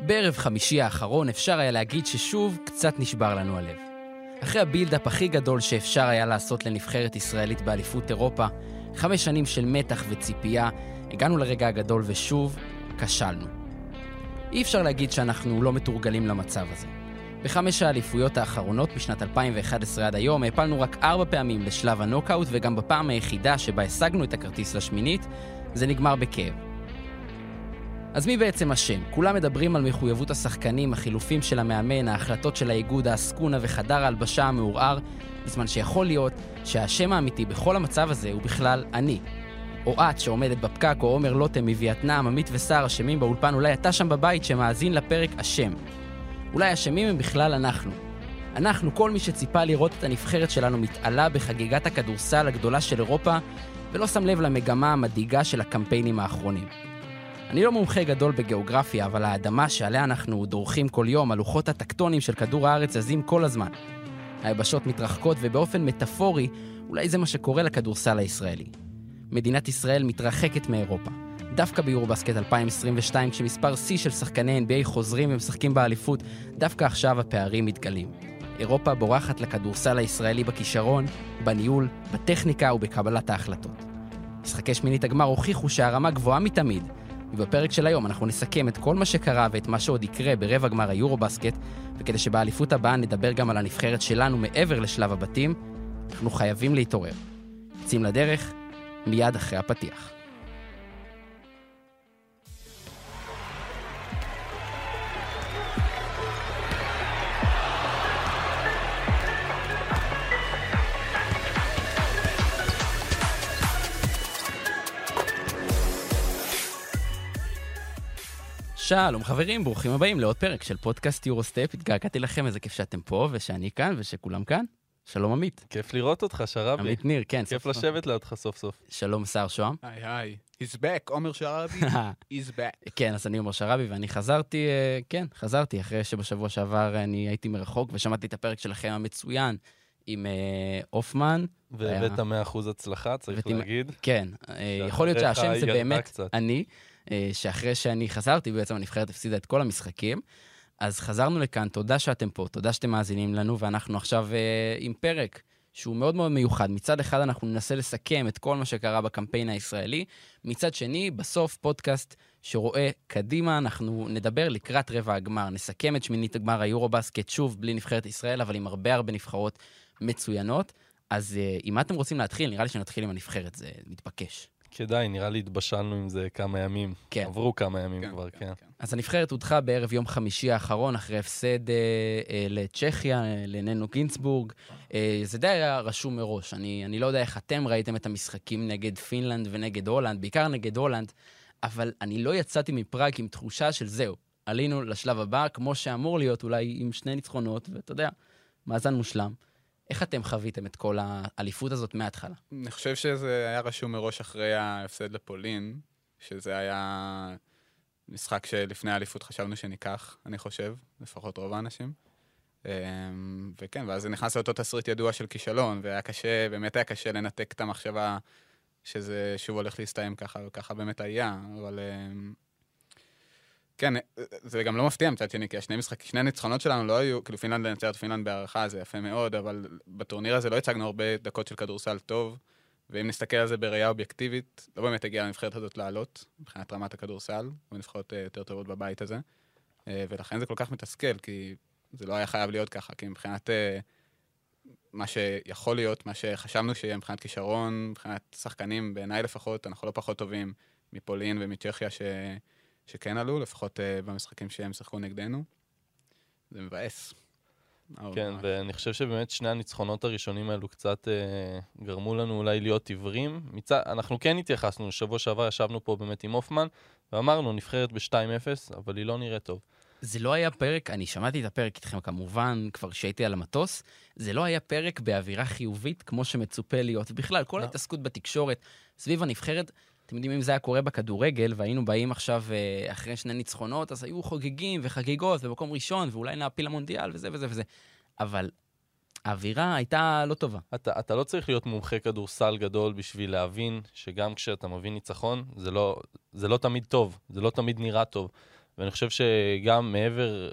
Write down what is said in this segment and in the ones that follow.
בערב חמישי האחרון אפשר היה להגיד ששוב קצת נשבר לנו הלב. אחרי ה buildup הכי גדול שאפשר היה לעשות לנבחרת ישראלית באליפות אירופה, חמש שנים של מתח וציפייה, הגענו לרגע הגדול ושוב כשלנו. אי אפשר להגיד שאנחנו לא מתורגלים למצב הזה. בחמש האליפויות האחרונות משנת 2011 עד היום העפלנו רק ארבע פעמים לשלב הנוקאוט וגם בפעם היחידה שבה השגנו את הכרטיס לשמינית, זה נגמר בכאב. אז מי בעצם אשם? כולם מדברים על מחויבות השחקנים, החילופים של המאמן, ההחלטות של האיגוד, העסקונה וחדר ההלבשה המעורער, בזמן שיכול להיות שהאשם האמיתי בכל המצב הזה הוא בכלל אני. או את שעומדת בפקק, או עומר לוטם מווייטנאם, עמית וסער אשמים באולפן, אולי אתה שם בבית שמאזין לפרק אשם. אולי האשמים הם בכלל אנחנו. אנחנו, כל מי שציפה לראות את הנבחרת שלנו מתעלה בחגיגת הכדורסל הגדולה של אירופה, ולא שם לב למגמה המדאיגה של הקמפיינים האחרונים. אני לא מומחה גדול בגיאוגרפיה, אבל האדמה שעליה אנחנו דורכים כל יום, הלוחות הטקטונים של כדור הארץ זזים כל הזמן. היבשות מתרחקות, ובאופן מטאפורי, אולי זה מה שקורה לכדורסל הישראלי. מדינת ישראל מתרחקת מאירופה. דווקא ביורובסקט 2022, כשמספר שיא של שחקני NBA חוזרים ומשחקים באליפות, דווקא עכשיו הפערים מתגלים. אירופה בורחת לכדורסל הישראלי בכישרון, בניהול, בטכניקה ובקבלת ההחלטות. משחקי שמינית הגמר הוכיחו שהרמה גבוהה מתמיד, ובפרק של היום אנחנו נסכם את כל מה שקרה ואת מה שעוד יקרה ברבע גמר היורו-בסקט, וכדי שבאליפות הבאה נדבר גם על הנבחרת שלנו מעבר לשלב הבתים, אנחנו חייבים להתעורר. יוצאים לדרך, מיד אחרי הפתיח. שלום חברים, ברוכים הבאים לעוד פרק של פודקאסט יורוסטפ. התגעגעתי לכם, איזה כיף שאתם פה ושאני כאן ושכולם כאן. שלום עמית. כיף לראות אותך, שרבי. עמית ניר, כן. כיף לשבת לידך סוף סוף. שלום שר שוהם. היי היי, he's back, עומר שרעבי, he's back. כן, אז אני עומר שרבי ואני חזרתי, אה, כן, חזרתי אחרי שבשבוע שעבר אני הייתי מרחוק ושמעתי את הפרק שלכם המצוין עם אה, הופמן. והבאת 100% הצלחה, צריך להגיד. כן, אה, יכול להיות שהאשם זה באמת. אני, אה, שאחרי שאני חזרתי, בעצם הנבחרת הפסידה את כל המשחקים. אז חזרנו לכאן, תודה שאתם פה, תודה שאתם מאזינים לנו, ואנחנו עכשיו אה, עם פרק שהוא מאוד מאוד מיוחד. מצד אחד אנחנו ננסה לסכם את כל מה שקרה בקמפיין הישראלי, מצד שני, בסוף פודקאסט שרואה קדימה, אנחנו נדבר לקראת רבע הגמר, נסכם את שמינית הגמר היורו-בסקט, שוב, בלי נבחרת ישראל, אבל עם הרבה הרבה נבחרות מצוינות. אז אה, אם אתם רוצים להתחיל, נראה לי שנתחיל עם הנבחרת, זה מתבקש. כדאי, נראה לי התבשלנו עם זה כמה ימים. כן. עברו כמה ימים כבר, כן. אז הנבחרת הודחה בערב יום חמישי האחרון, אחרי הפסד אה, אה, לצ'כיה, אה, לננו גינסבורג. אה, זה די היה רשום מראש. אני, אני לא יודע איך אתם ראיתם את המשחקים נגד פינלנד ונגד הולנד, בעיקר נגד הולנד, אבל אני לא יצאתי מפראג עם תחושה של זהו, עלינו לשלב הבא, כמו שאמור להיות, אולי עם שני ניצחונות, ואתה יודע, מאזן מושלם. איך אתם חוויתם את כל האליפות הזאת מההתחלה? אני חושב שזה היה רשום מראש אחרי ההפסד לפולין, שזה היה משחק שלפני האליפות חשבנו שניקח, אני חושב, לפחות רוב האנשים. אמ, וכן, ואז זה נכנס לאותו תסריט ידוע של כישלון, והיה קשה, באמת היה קשה לנתק את המחשבה שזה שוב הולך להסתיים ככה, וככה באמת היה, אבל... כן, זה גם לא מפתיע מצד שני, כי השני משחקים, שני הניצחונות שלנו לא היו, כאילו פינלנד לנצח פינלנד בהארכה, זה יפה מאוד, אבל בטורניר הזה לא הצגנו הרבה דקות של כדורסל טוב, ואם נסתכל על זה בראייה אובייקטיבית, לא באמת הגיעה לנבחרת הזאת לעלות, מבחינת רמת הכדורסל, ונבחרות אה, יותר טובות בבית הזה, אה, ולכן זה כל כך מתסכל, כי זה לא היה חייב להיות ככה, כי מבחינת אה, מה שיכול להיות, מה שחשבנו שיהיה מבחינת כישרון, מבחינת שחקנים, בעיניי לפחות, אנחנו לא פחות טובים מפולין ומצ'כיה ש... שכן עלו, לפחות uh, במשחקים שהם שיחקו נגדנו. זה מבאס. כן, ממש. ואני חושב שבאמת שני הניצחונות הראשונים האלו קצת אה, גרמו לנו אולי להיות עיוורים. מצד, אנחנו כן התייחסנו, שבוע שעבר ישבנו פה באמת עם הופמן, ואמרנו, נבחרת ב-2-0, אבל היא לא נראית טוב. זה לא היה פרק, אני שמעתי את הפרק איתכם כמובן, כבר כשהייתי על המטוס, זה לא היה פרק באווירה חיובית כמו שמצופה להיות. ובכלל, כל לא. ההתעסקות בתקשורת סביב הנבחרת, אתם יודעים, אם זה היה קורה בכדורגל, והיינו באים עכשיו אה, אחרי שני ניצחונות, אז היו חוגגים וחגיגות במקום ראשון, ואולי נעפיל למונדיאל וזה וזה וזה. אבל האווירה הייתה לא טובה. אתה, אתה לא צריך להיות מומחה כדורסל גדול בשביל להבין שגם כשאתה מביא ניצחון, זה לא, זה לא תמיד טוב, זה לא תמיד נראה טוב. ואני חושב שגם מעבר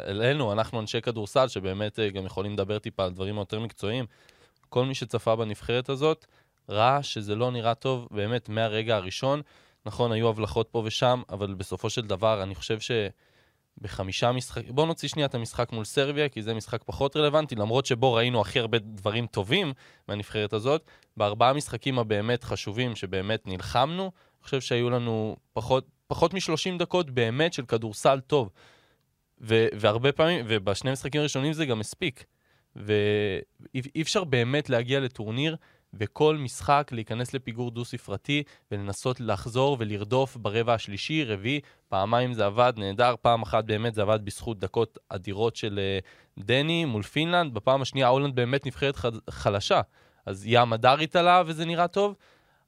אלינו, אנחנו אנשי כדורסל, שבאמת אה, גם יכולים לדבר טיפה על דברים יותר מקצועיים, כל מי שצפה בנבחרת הזאת, ראה שזה לא נראה טוב באמת מהרגע הראשון. נכון, היו הבלחות פה ושם, אבל בסופו של דבר, אני חושב שבחמישה משחקים... בואו נוציא שנייה את המשחק מול סרביה, כי זה משחק פחות רלוונטי, למרות שבו ראינו הכי הרבה דברים טובים מהנבחרת הזאת. בארבעה משחקים הבאמת חשובים, שבאמת נלחמנו, אני חושב שהיו לנו פחות, פחות מ-30 דקות באמת של כדורסל טוב. ו- והרבה פעמים, ובשני משחקים הראשונים זה גם הספיק. ואי אפשר באמת להגיע לטורניר וכל משחק להיכנס לפיגור דו-ספרתי ולנסות לחזור ולרדוף ברבע השלישי, רביעי, פעמיים זה עבד נהדר, פעם אחת באמת זה עבד בזכות דקות אדירות של uh, דני מול פינלנד, בפעם השנייה הולנד באמת נבחרת חלשה, אז ים הדר התעלה וזה נראה טוב,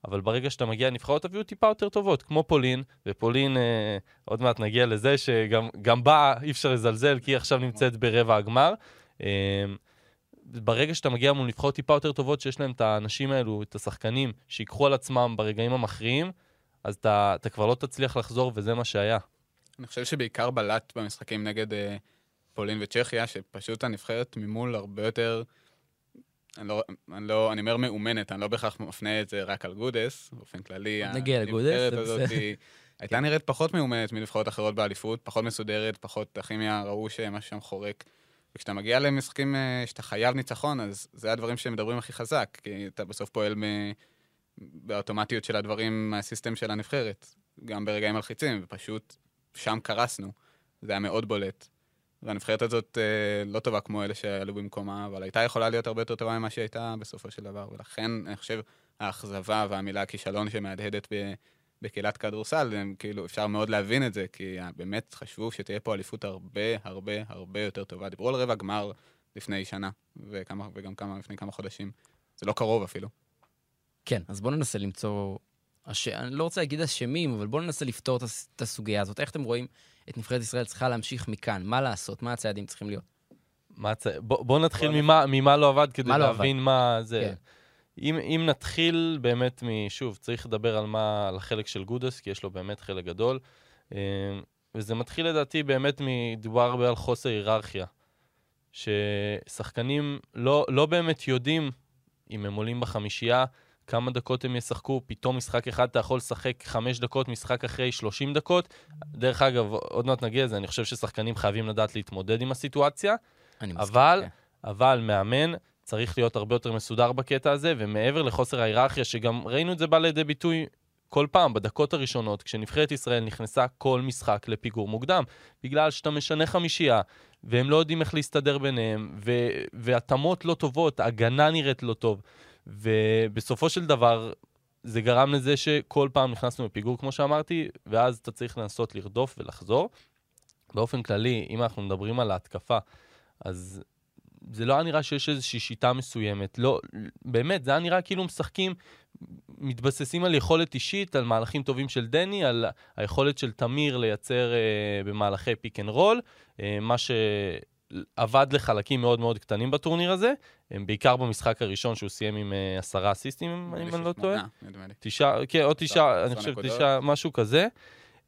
אבל ברגע שאתה מגיע לנבחרות תביאו טיפה יותר טובות, כמו פולין, ופולין, אה, עוד מעט נגיע לזה שגם בה אי אפשר לזלזל, כי היא עכשיו נמצאת ברבע הגמר. אה, ברגע שאתה מגיע מול נבחרות טיפה יותר טובות, שיש להם את האנשים האלו, את השחקנים, שיקחו על עצמם ברגעים המכריעים, אז אתה, אתה כבר לא תצליח לחזור, וזה מה שהיה. אני חושב שבעיקר בלט במשחקים נגד אה, פולין וצ'כיה, שפשוט הנבחרת ממול הרבה יותר... אני לא, אני לא, אני אומר מאומנת, אני לא בהכרח מפנה את זה רק על גודס, באופן כללי, נגיע הנבחרת זה הזאת. היא- הייתה נראית פחות מאומנת מנבחרות אחרות באליפות, פחות מסודרת, פחות הכימיה, ראו שמשהו שם חורק. וכשאתה מגיע למשחקים אה, שאתה חייב ניצחון, אז זה הדברים שמדברים הכי חזק, כי אתה בסוף פועל מ- באוטומטיות של הדברים מהסיסטם של הנבחרת, גם ברגעים מלחיצים, ופשוט שם קרסנו. זה היה מאוד בולט. והנבחרת הזאת אה, לא טובה כמו אלה שעלו במקומה, אבל הייתה יכולה להיות הרבה יותר טובה ממה שהיא הייתה בסופו של דבר, ולכן אני חושב האכזבה והמילה כישלון שמהדהדת ב- בקהילת כדורסל, הם כאילו, אפשר מאוד להבין את זה, כי באמת חשבו שתהיה פה אליפות הרבה הרבה הרבה יותר טובה. דיברו על רבע גמר לפני שנה, וכמה, וגם כמה, לפני כמה חודשים. זה לא קרוב אפילו. כן, אז בואו ננסה למצוא... הש... אני לא רוצה להגיד אשמים, אבל בואו ננסה לפתור את הס- את הסוגיה הזאת. איך אתם רואים את נבחרת ישראל צריכה להמשיך מכאן? מה לעשות? מה הצעדים צריכים להיות? מה צ... בוא, בוא נתחיל בוא ממה, ממה לא עבד כדי מה לא להבין מה זה. כן. אם, אם נתחיל באמת מ... שוב, צריך לדבר על מה, על החלק של גודס, כי יש לו באמת חלק גדול. אה, וזה מתחיל לדעתי באמת מדובר הרבה על חוסר היררכיה. ששחקנים לא, לא באמת יודעים אם הם עולים בחמישייה, כמה דקות הם ישחקו, פתאום משחק אחד אתה יכול לשחק חמש דקות, משחק אחרי 30 דקות. דרך אגב, עוד מעט נגיע לזה, אני חושב ששחקנים חייבים לדעת להתמודד עם הסיטואציה. אני מסכים. אבל, כן. אבל מאמן צריך להיות הרבה יותר מסודר בקטע הזה, ומעבר לחוסר ההיררכיה, שגם ראינו את זה בא לידי ביטוי כל פעם, בדקות הראשונות, כשנבחרת ישראל נכנסה כל משחק לפיגור מוקדם, בגלל שאתה משנה חמישייה, והם לא יודעים איך להסתדר ביניהם, ו- והתאמות לא טובות, הגנה נראית לא טוב, ובסופו של דבר, זה גרם לזה שכל פעם נכנסנו לפיגור, כמו שאמרתי, ואז אתה צריך לנסות לרדוף ולחזור. באופן כללי, אם אנחנו מדברים על ההתקפה, אז זה לא היה נראה שיש איזושהי שיטה מסוימת. לא, באמת, זה היה נראה כאילו משחקים, מתבססים על יכולת אישית, על מהלכים טובים של דני, על היכולת של תמיר לייצר אה, במהלכי pick and roll, אה, מה שעבד לחלקים מאוד מאוד קטנים בטורניר הזה, אה, בעיקר במשחק הראשון שהוא סיים עם אה, עשרה אסיסטים, אם אני לא טועה. תשעה, כן, עוד תשעה, אני חושב. תשעה, משהו כזה.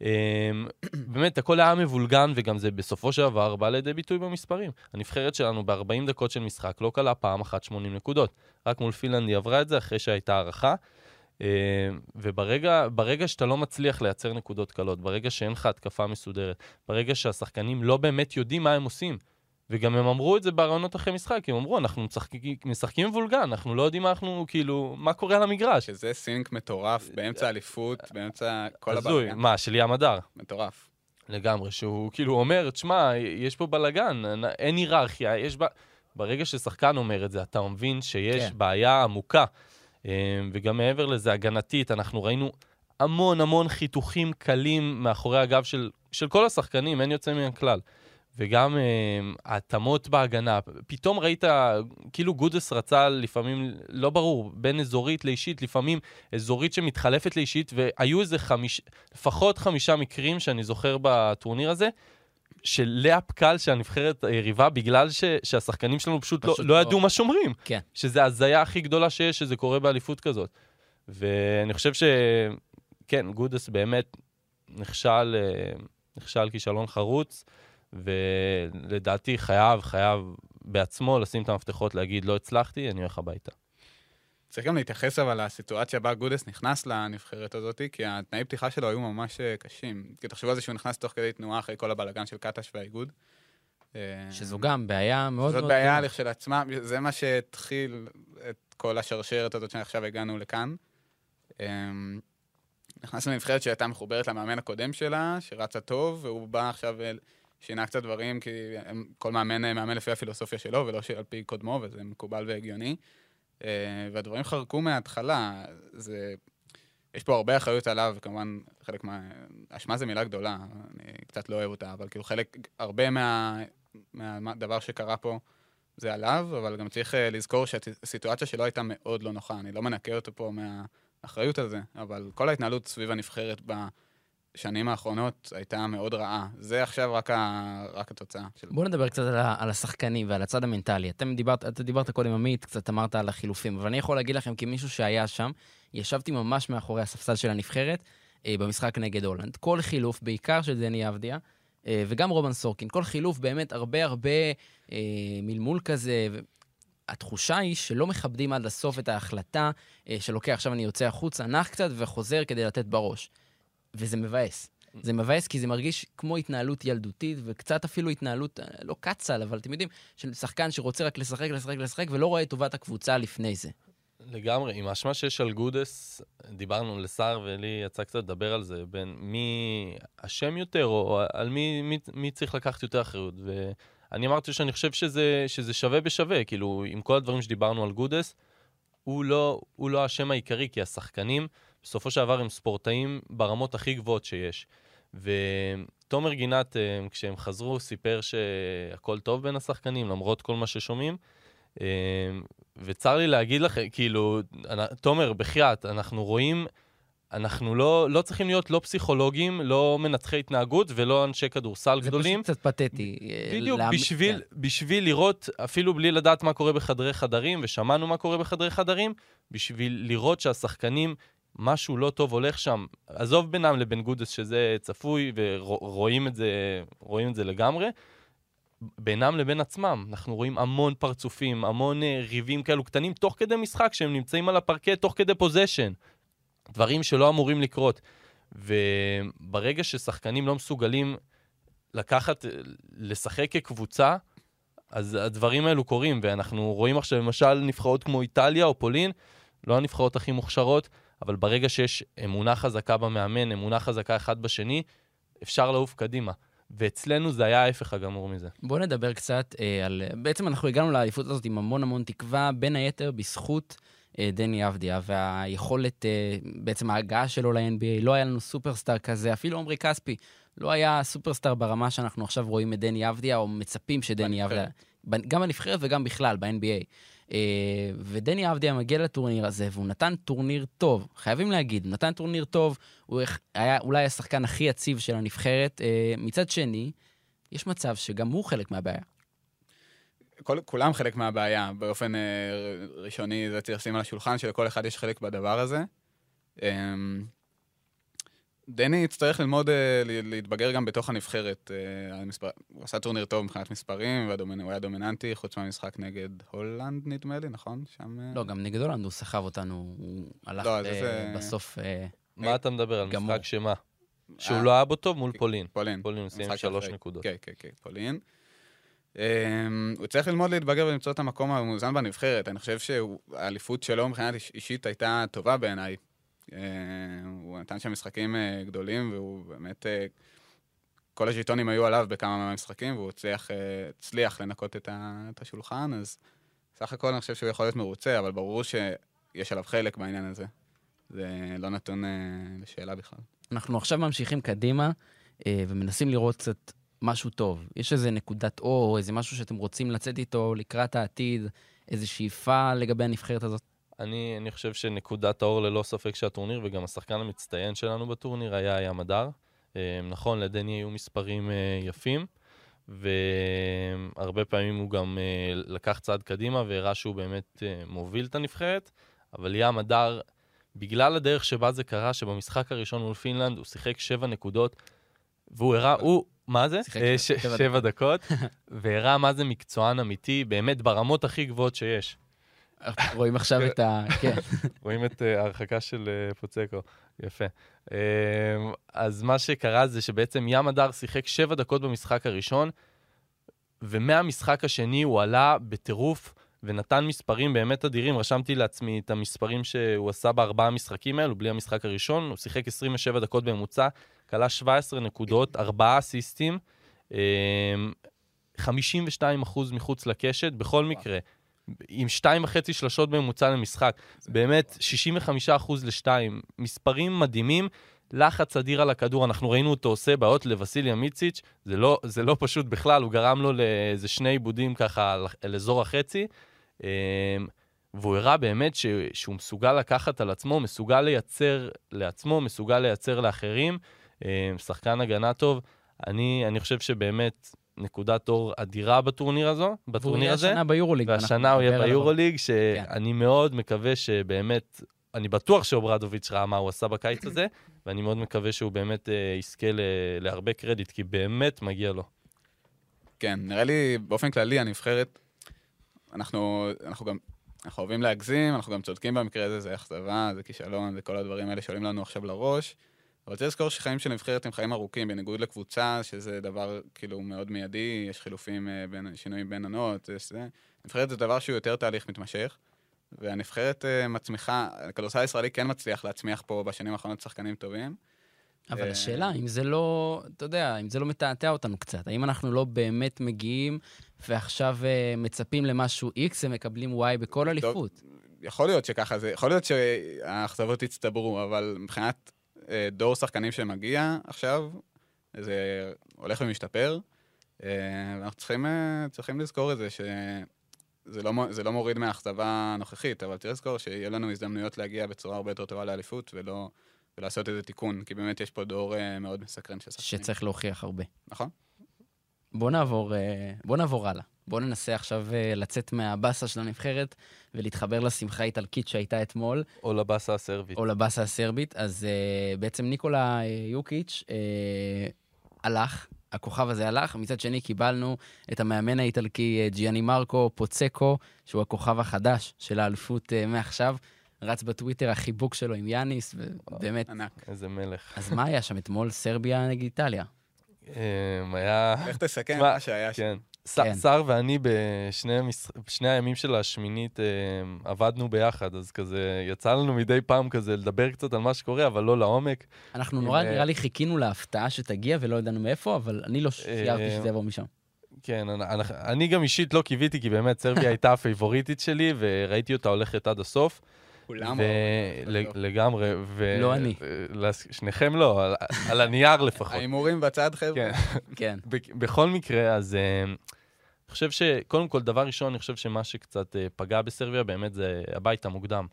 באמת, הכל היה מבולגן, וגם זה בסופו של דבר בא לידי ביטוי במספרים. הנבחרת שלנו ב-40 דקות של משחק לא קלעה פעם אחת 80 נקודות. רק מול פינלנד היא עברה את זה אחרי שהייתה הארכה. אמ, וברגע ברגע שאתה לא מצליח לייצר נקודות קלות, ברגע שאין לך התקפה מסודרת, ברגע שהשחקנים לא באמת יודעים מה הם עושים, וגם הם אמרו את זה ברעיונות אחרי משחק, הם אמרו, אנחנו משחקים, משחקים מבולגן, אנחנו לא יודעים מה אנחנו, כאילו, מה קורה על המגרש. שזה סינק מטורף, באמצע אליפות, באמצע כל הזוי, הבלגן. מה, של ים הדר? מטורף. לגמרי, שהוא כאילו אומר, תשמע, יש פה בלאגן, אין היררכיה, יש ב... ברגע ששחקן אומר את זה, אתה מבין שיש כן. בעיה עמוקה. אה, וגם מעבר לזה, הגנתית, אנחנו ראינו המון המון חיתוכים קלים מאחורי הגב של, של כל השחקנים, אין יוצא מן הכלל. וגם ההתאמות בהגנה, פתאום ראית, כאילו גודס רצה לפעמים, לא ברור, בין אזורית לאישית, לפעמים אזורית שמתחלפת לאישית, והיו איזה חמיש, לפחות חמישה מקרים שאני זוכר בטורניר הזה, של לאפ קל שהנבחרת היריבה, בגלל ש, שהשחקנים שלנו פשוט, פשוט לא, לא. לא ידעו מה שומרים. כן. שזה ההזיה הכי גדולה שיש, שזה קורה באליפות כזאת. ואני חושב ש... כן, גודס באמת נכשל, אה, נכשל כישלון חרוץ, ולדעתי חייב, חייב בעצמו לשים את המפתחות, להגיד, לא הצלחתי, אני הולך הביתה. צריך גם להתייחס אבל לסיטואציה בה גודס נכנס לנבחרת הזאת, כי התנאי פתיחה שלו היו ממש אה, קשים. כי תחשבו על זה שהוא נכנס תוך כדי תנועה אחרי כל הבלאגן של קטש והאיגוד. אה, שזו גם בעיה מאוד מאוד... זאת בעיה לכשלעצמה, זה מה שהתחיל את כל השרשרת הזאת שעכשיו הגענו לכאן. אמ, נכנס לנבחרת שהייתה מחוברת למאמן הקודם שלה, שרצה טוב, והוא בא עכשיו, שינה קצת דברים, כי כל מאמן מאמן לפי הפילוסופיה שלו, ולא על פי קודמו, וזה מקובל והגיוני. אה, והדברים חרקו מההתחלה. זה... יש פה הרבה אחריות עליו, וכמובן, חלק מה... אשמה זה מילה גדולה, אני קצת לא אוהב אותה, אבל כאילו חלק, הרבה מה... מהדבר שקרה פה זה עליו, אבל גם צריך אה, לזכור שהסיטואציה שלו הייתה מאוד לא נוחה. אני לא מנקה אותו פה מהאחריות על זה, אבל כל ההתנהלות סביב הנבחרת בשנים האחרונות הייתה מאוד רעה. זה עכשיו רק, ה... רק התוצאה. של... בואו נדבר קצת על. על השחקנים ועל הצד המנטלי. אתם דיברת, אתה דיברת קודם, עמית, קצת אמרת על החילופים, אבל אני יכול להגיד לכם, כמישהו שהיה שם, ישבתי ממש מאחורי הספסל של הנבחרת אה, במשחק נגד הולנד. כל חילוף, בעיקר של דני אבדיה, אה, וגם רומן סורקין. כל חילוף באמת הרבה הרבה אה, מלמול כזה. התחושה היא שלא מכבדים עד הסוף את ההחלטה אה, של אוקיי, עכשיו אני יוצא החוצה, נח קצת וחוזר כדי לתת בראש. וזה מבאס. זה מבאס כי זה מרגיש כמו התנהלות ילדותית, וקצת אפילו התנהלות, אה, לא קצ"ל, אבל אתם יודעים, של שחקן שרוצה רק לשחק, לשחק, לשחק, ולא רואה את טובת הקבוצה לפני זה. לגמרי, עם האשמה שיש על גודס, דיברנו לסער ולי יצא קצת לדבר על זה, בין מי אשם יותר, או על מי, מי, מי צריך לקחת יותר אחריות. ואני אמרתי שאני חושב שזה, שזה שווה בשווה, כאילו, עם כל הדברים שדיברנו על גודס, הוא לא, לא האשם העיקרי, כי השחקנים, בסופו של דבר הם ספורטאים ברמות הכי גבוהות שיש. ותומר גינת, אה, כשהם חזרו, סיפר שהכל טוב בין השחקנים, למרות כל מה ששומעים. אה, וצר לי להגיד לכם, כאילו, תומר, בחייאת, אנחנו רואים, אנחנו לא, לא צריכים להיות לא פסיכולוגים, לא מנתחי התנהגות ולא אנשי כדורסל זה גדולים. זה פשוט קצת פתטי. אה, בדיוק, להמ... בשביל, כן. בשביל לראות, אפילו בלי לדעת מה קורה בחדרי חדרים, ושמענו מה קורה בחדרי חדרים, בשביל לראות שהשחקנים, משהו לא טוב הולך שם. עזוב בינם לבין גודס, שזה צפוי, ורואים את זה, את זה לגמרי. בינם לבין עצמם. אנחנו רואים המון פרצופים, המון uh, ריבים כאלו קטנים, תוך כדי משחק, שהם נמצאים על הפרקט, תוך כדי פוזיישן. דברים שלא אמורים לקרות. וברגע ששחקנים לא מסוגלים לקחת, לשחק כקבוצה, אז הדברים האלו קורים, ואנחנו רואים עכשיו למשל נבחרות כמו איטליה או פולין, לא הנבחרות הכי מוכשרות, אבל ברגע שיש אמונה חזקה במאמן, אמונה חזקה אחד בשני, אפשר לעוף קדימה. ואצלנו זה היה ההפך הגמור מזה. בואו נדבר קצת אה, על... בעצם אנחנו הגענו לאליפות הזאת עם המון המון תקווה, בין היתר בזכות אה, דני אבדיה והיכולת, אה, בעצם ההגעה שלו ל-NBA. לא היה לנו סופרסטאר כזה, אפילו עמרי כספי לא היה סופרסטאר ברמה שאנחנו עכשיו רואים את דני אבדיה, או מצפים שדני אבדיה... גם בנבחרת וגם בכלל, ב-NBA. אה, ודני אבדיה מגיע לטורניר הזה, והוא נתן טורניר טוב, חייבים להגיד, הוא נתן טורניר טוב, הוא היה אולי השחקן הכי יציב של הנבחרת. אה, מצד שני, יש מצב שגם הוא חלק מהבעיה. כל, כולם חלק מהבעיה, באופן אה, ראשוני זה צריך לשים על השולחן, שלכל אחד יש חלק בדבר הזה. אה, דני יצטרך ללמוד אה, להתבגר גם בתוך הנבחרת. אה. הוא עשה טורניר טוב מבחינת מספרים, והוא היה דומיננטי, חוץ מהמשחק נגד הולנד, נדמה לי, נכון? שם... אה, לא, גם נגד הולנד הוא סחב אותנו, הוא הלך לא, זה... בסוף... מה אתה מדבר על. משחק שמה? שהוא לא היה בו טוב מול פולין. פולין. פולין הוא סיים שלוש נקודות. כן, כן, כן, פולין. הוא צריך ללמוד להתבגר ולמצוא את המקום המאוזן בנבחרת. אני חושב שהאליפות שלו מבחינת אישית הייתה טובה בעיניי. אה, הוא נתן שם משחקים אה, גדולים, והוא באמת... אה, כל הז'יטונים היו עליו בכמה מהמשחקים, והוא הצליח, הצליח לנקות את, השולחן, אז סך הכל אני חושב שהוא יכול להיות מרוצה, אבל ברור שיש עליו חלק בעניין הזה. זה לא נתון לשאלה בכלל. אנחנו עכשיו ממשיכים קדימה, ומנסים לראות קצת משהו טוב. יש איזה נקודת אור, איזה משהו שאתם רוצים לצאת איתו לקראת העתיד, איזו שאיפה לגבי הנבחרת הזאת? אני, אני חושב שנקודת האור ללא ספק של הטורניר, וגם השחקן המצטיין שלנו בטורניר היה ים הדר. אה, נכון, לדני היו מספרים אה, יפים, והרבה פעמים הוא גם אה, לקח צעד קדימה והראה שהוא באמת מוביל את הנבחרת, אבל ים הדר, בגלל הדרך שבה זה קרה, שבמשחק הראשון מול פינלנד הוא שיחק שבע נקודות, והוא הראה, הוא, מה זה? ש-. שבע דקות, והראה מה זה מקצוען אמיתי, באמת ברמות הכי גבוהות שיש. רואים עכשיו את ה... כן. רואים את אה, ההרחקה של אה, פוצקו, יפה. אה, אז מה שקרה זה שבעצם ים הדר שיחק שבע דקות במשחק הראשון, ומהמשחק השני הוא עלה בטירוף ונתן מספרים באמת אדירים. רשמתי לעצמי את המספרים שהוא עשה בארבעה המשחקים האלו, בלי המשחק הראשון. הוא שיחק 27 דקות בממוצע, כלה 17 נקודות, ארבעה אסיסטים, אה, 52 אחוז מחוץ לקשת, בכל מקרה. עם שתיים וחצי שלשות בממוצע למשחק. באמת, 65 אחוז לשתיים. מספרים מדהימים, לחץ אדיר על הכדור. אנחנו ראינו אותו עושה בעיות לווסיליה מיציץ', זה לא, זה לא פשוט בכלל, הוא גרם לו לאיזה שני עיבודים ככה על, על אזור החצי. אמ, והוא הראה באמת ש, שהוא מסוגל לקחת על עצמו, מסוגל לייצר לעצמו, מסוגל לייצר לאחרים. אמ, שחקן הגנה טוב. אני, אני חושב שבאמת נקודת אור אדירה בטורניר הזו, והוא בטורניר יהיה הזה. השנה ביורוליג. והשנה הוא יהיה ביורוליג, שאני כן. מאוד מקווה שבאמת, אני בטוח שאוברדוביץ' ראה מה הוא עשה בקיץ הזה, ואני מאוד מקווה שהוא באמת אה, יזכה ל- להרבה קרדיט, כי באמת מגיע לו. כן, נראה לי באופן כללי הנבחרת, אנחנו, אנחנו גם, אנחנו אוהבים להגזים, אנחנו גם צודקים במקרה הזה, זה אכזבה, זה כישלון, זה כל הדברים האלה שעולים לנו עכשיו לראש. אבל צריך לזכור שחיים של נבחרת הם חיים ארוכים, בניגוד לקבוצה, שזה דבר כאילו מאוד מיידי, יש חילופים, אה, בין, שינויים בין עונות, יש זה. נבחרת זה דבר שהוא יותר תהליך מתמשך, והנבחרת אה, מצמיחה, הכדורסל הישראלי כן מצליח להצמיח פה בשנים האחרונות שחקנים טובים. אבל אה, השאלה, אם זה לא, אתה יודע, אם זה לא מתעתע אותנו קצת, האם אנחנו לא באמת מגיעים ועכשיו מצפים למשהו X ומקבלים Y בכל אליפות? יכול להיות שככה זה, יכול להיות שהאכזבות יצטברו, אבל מבחינת דור שחקנים שמגיע עכשיו, זה הולך ומשתפר. אה, ואנחנו צריכים, אה, צריכים לזכור את זה, שזה לא, זה לא מוריד מהאכזבה הנוכחית, אבל צריך לזכור שיהיה לנו הזדמנויות להגיע בצורה הרבה יותר טובה לאליפות, ולא, ולעשות איזה תיקון, כי באמת יש פה דור אה, מאוד מסקרן של שחקנים. שצריך להוכיח הרבה. נכון? בוא נעבור, אה, בוא נעבור הלאה. בוא ננסה עכשיו אה, לצאת מהבאסה של הנבחרת ולהתחבר לשמחה האיטלקית שהייתה אתמול, או לבאסה הסרבית. או לבאסה הסרבית. אז אה, בעצם ניקולה אה, יוקיץ' אה, הלך, הכוכב הזה הלך. מצד שני קיבלנו את המאמן האיטלקי ג'יאני מרקו פוצקו, שהוא הכוכב החדש של האליפות אה, מעכשיו. רץ בטוויטר החיבוק שלו עם יאניס, ובאמת. ענק. איזה מלך. אז מה היה שם אתמול? סרביה נגד איטליה. אמ, היה... איך תסכם מה שהיה שם? כן. סער ואני בשני המש... הימים של השמינית אה, עבדנו ביחד, אז כזה יצא לנו מדי פעם כזה לדבר קצת על מה שקורה, אבל לא לעומק. אנחנו נורא, אה, נראה לי, חיכינו להפתעה שתגיע ולא ידענו מאיפה, אבל אני לא אה, שזה יבוא משם. כן, אני, אני- אני גם אישית לא קיוויתי, כי באמת סרביה הייתה הפייבוריטית שלי, וראיתי אותה הולכת עד הסוף. כולם אוהבים. לגמרי. ו- לא אני. שניכם לא, על, על הנייר לפחות. ההימורים בצד, חבר'ה? כן. כן. בכ- בכל מקרה, אז אה, אני חושב שקודם כל, דבר ראשון, אני חושב שמה שקצת אה, פגע בסרביה באמת זה הבית המוקדם.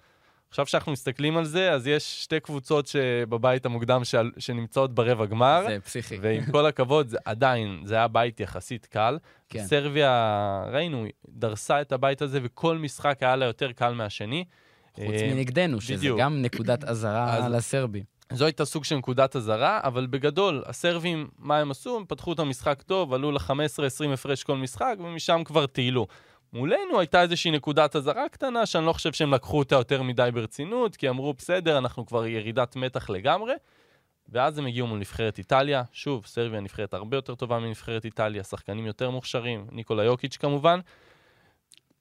עכשיו שאנחנו מסתכלים על זה, אז יש שתי קבוצות שבבית המוקדם שעל- שנמצאות ברבע גמר, זה פסיכי. ועם כל הכבוד, זה, עדיין, זה היה בית יחסית קל. כן. סרביה, ראינו, דרסה את הבית הזה, וכל משחק היה לה יותר קל מהשני. חוץ אה, מנגדנו, שזה בדיוק. גם נקודת אזהרה אז- לסרבים. זו הייתה סוג של נקודת אזהרה, אבל בגדול, הסרבים, מה הם עשו? הם פתחו את המשחק טוב, עלו ל-15-20 הפרש כל משחק, ומשם כבר טיילו. מולנו הייתה איזושהי נקודת אזהרה קטנה, שאני לא חושב שהם לקחו אותה יותר מדי ברצינות, כי אמרו, בסדר, אנחנו כבר ירידת מתח לגמרי. ואז הם הגיעו מול נבחרת איטליה. שוב, סרביה נבחרת הרבה יותר טובה מנבחרת איטליה, שחקנים יותר מוכשרים, ניקולה יוקיץ' כמובן.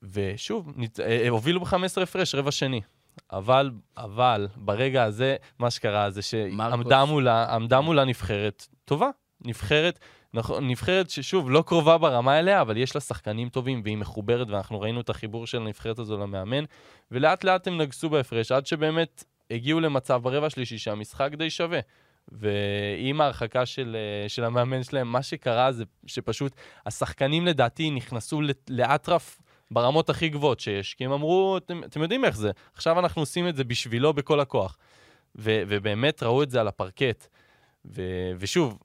ושוב, ניצ... אה, הובילו ב-15 הפרש, רבע שני. אבל, אבל, ברגע הזה, מה שקרה זה שעמדה. מולה, עמדה מולה נבחרת טובה. נבחרת, נכון, נבחרת ששוב, לא קרובה ברמה אליה, אבל יש לה שחקנים טובים והיא מחוברת, ואנחנו ראינו את החיבור של הנבחרת הזו למאמן, ולאט לאט הם נגסו בהפרש, עד שבאמת הגיעו למצב ברבע השלישי שהמשחק די שווה. ועם ההרחקה של, אה, של המאמן שלהם, מה שקרה זה שפשוט השחקנים לדעתי נכנסו לאטרף ברמות הכי גבוהות שיש, כי הם אמרו, אתם, אתם יודעים איך זה, עכשיו אנחנו עושים את זה בשבילו בכל הכוח. ו, ובאמת ראו את זה על הפרקט. ו, ושוב,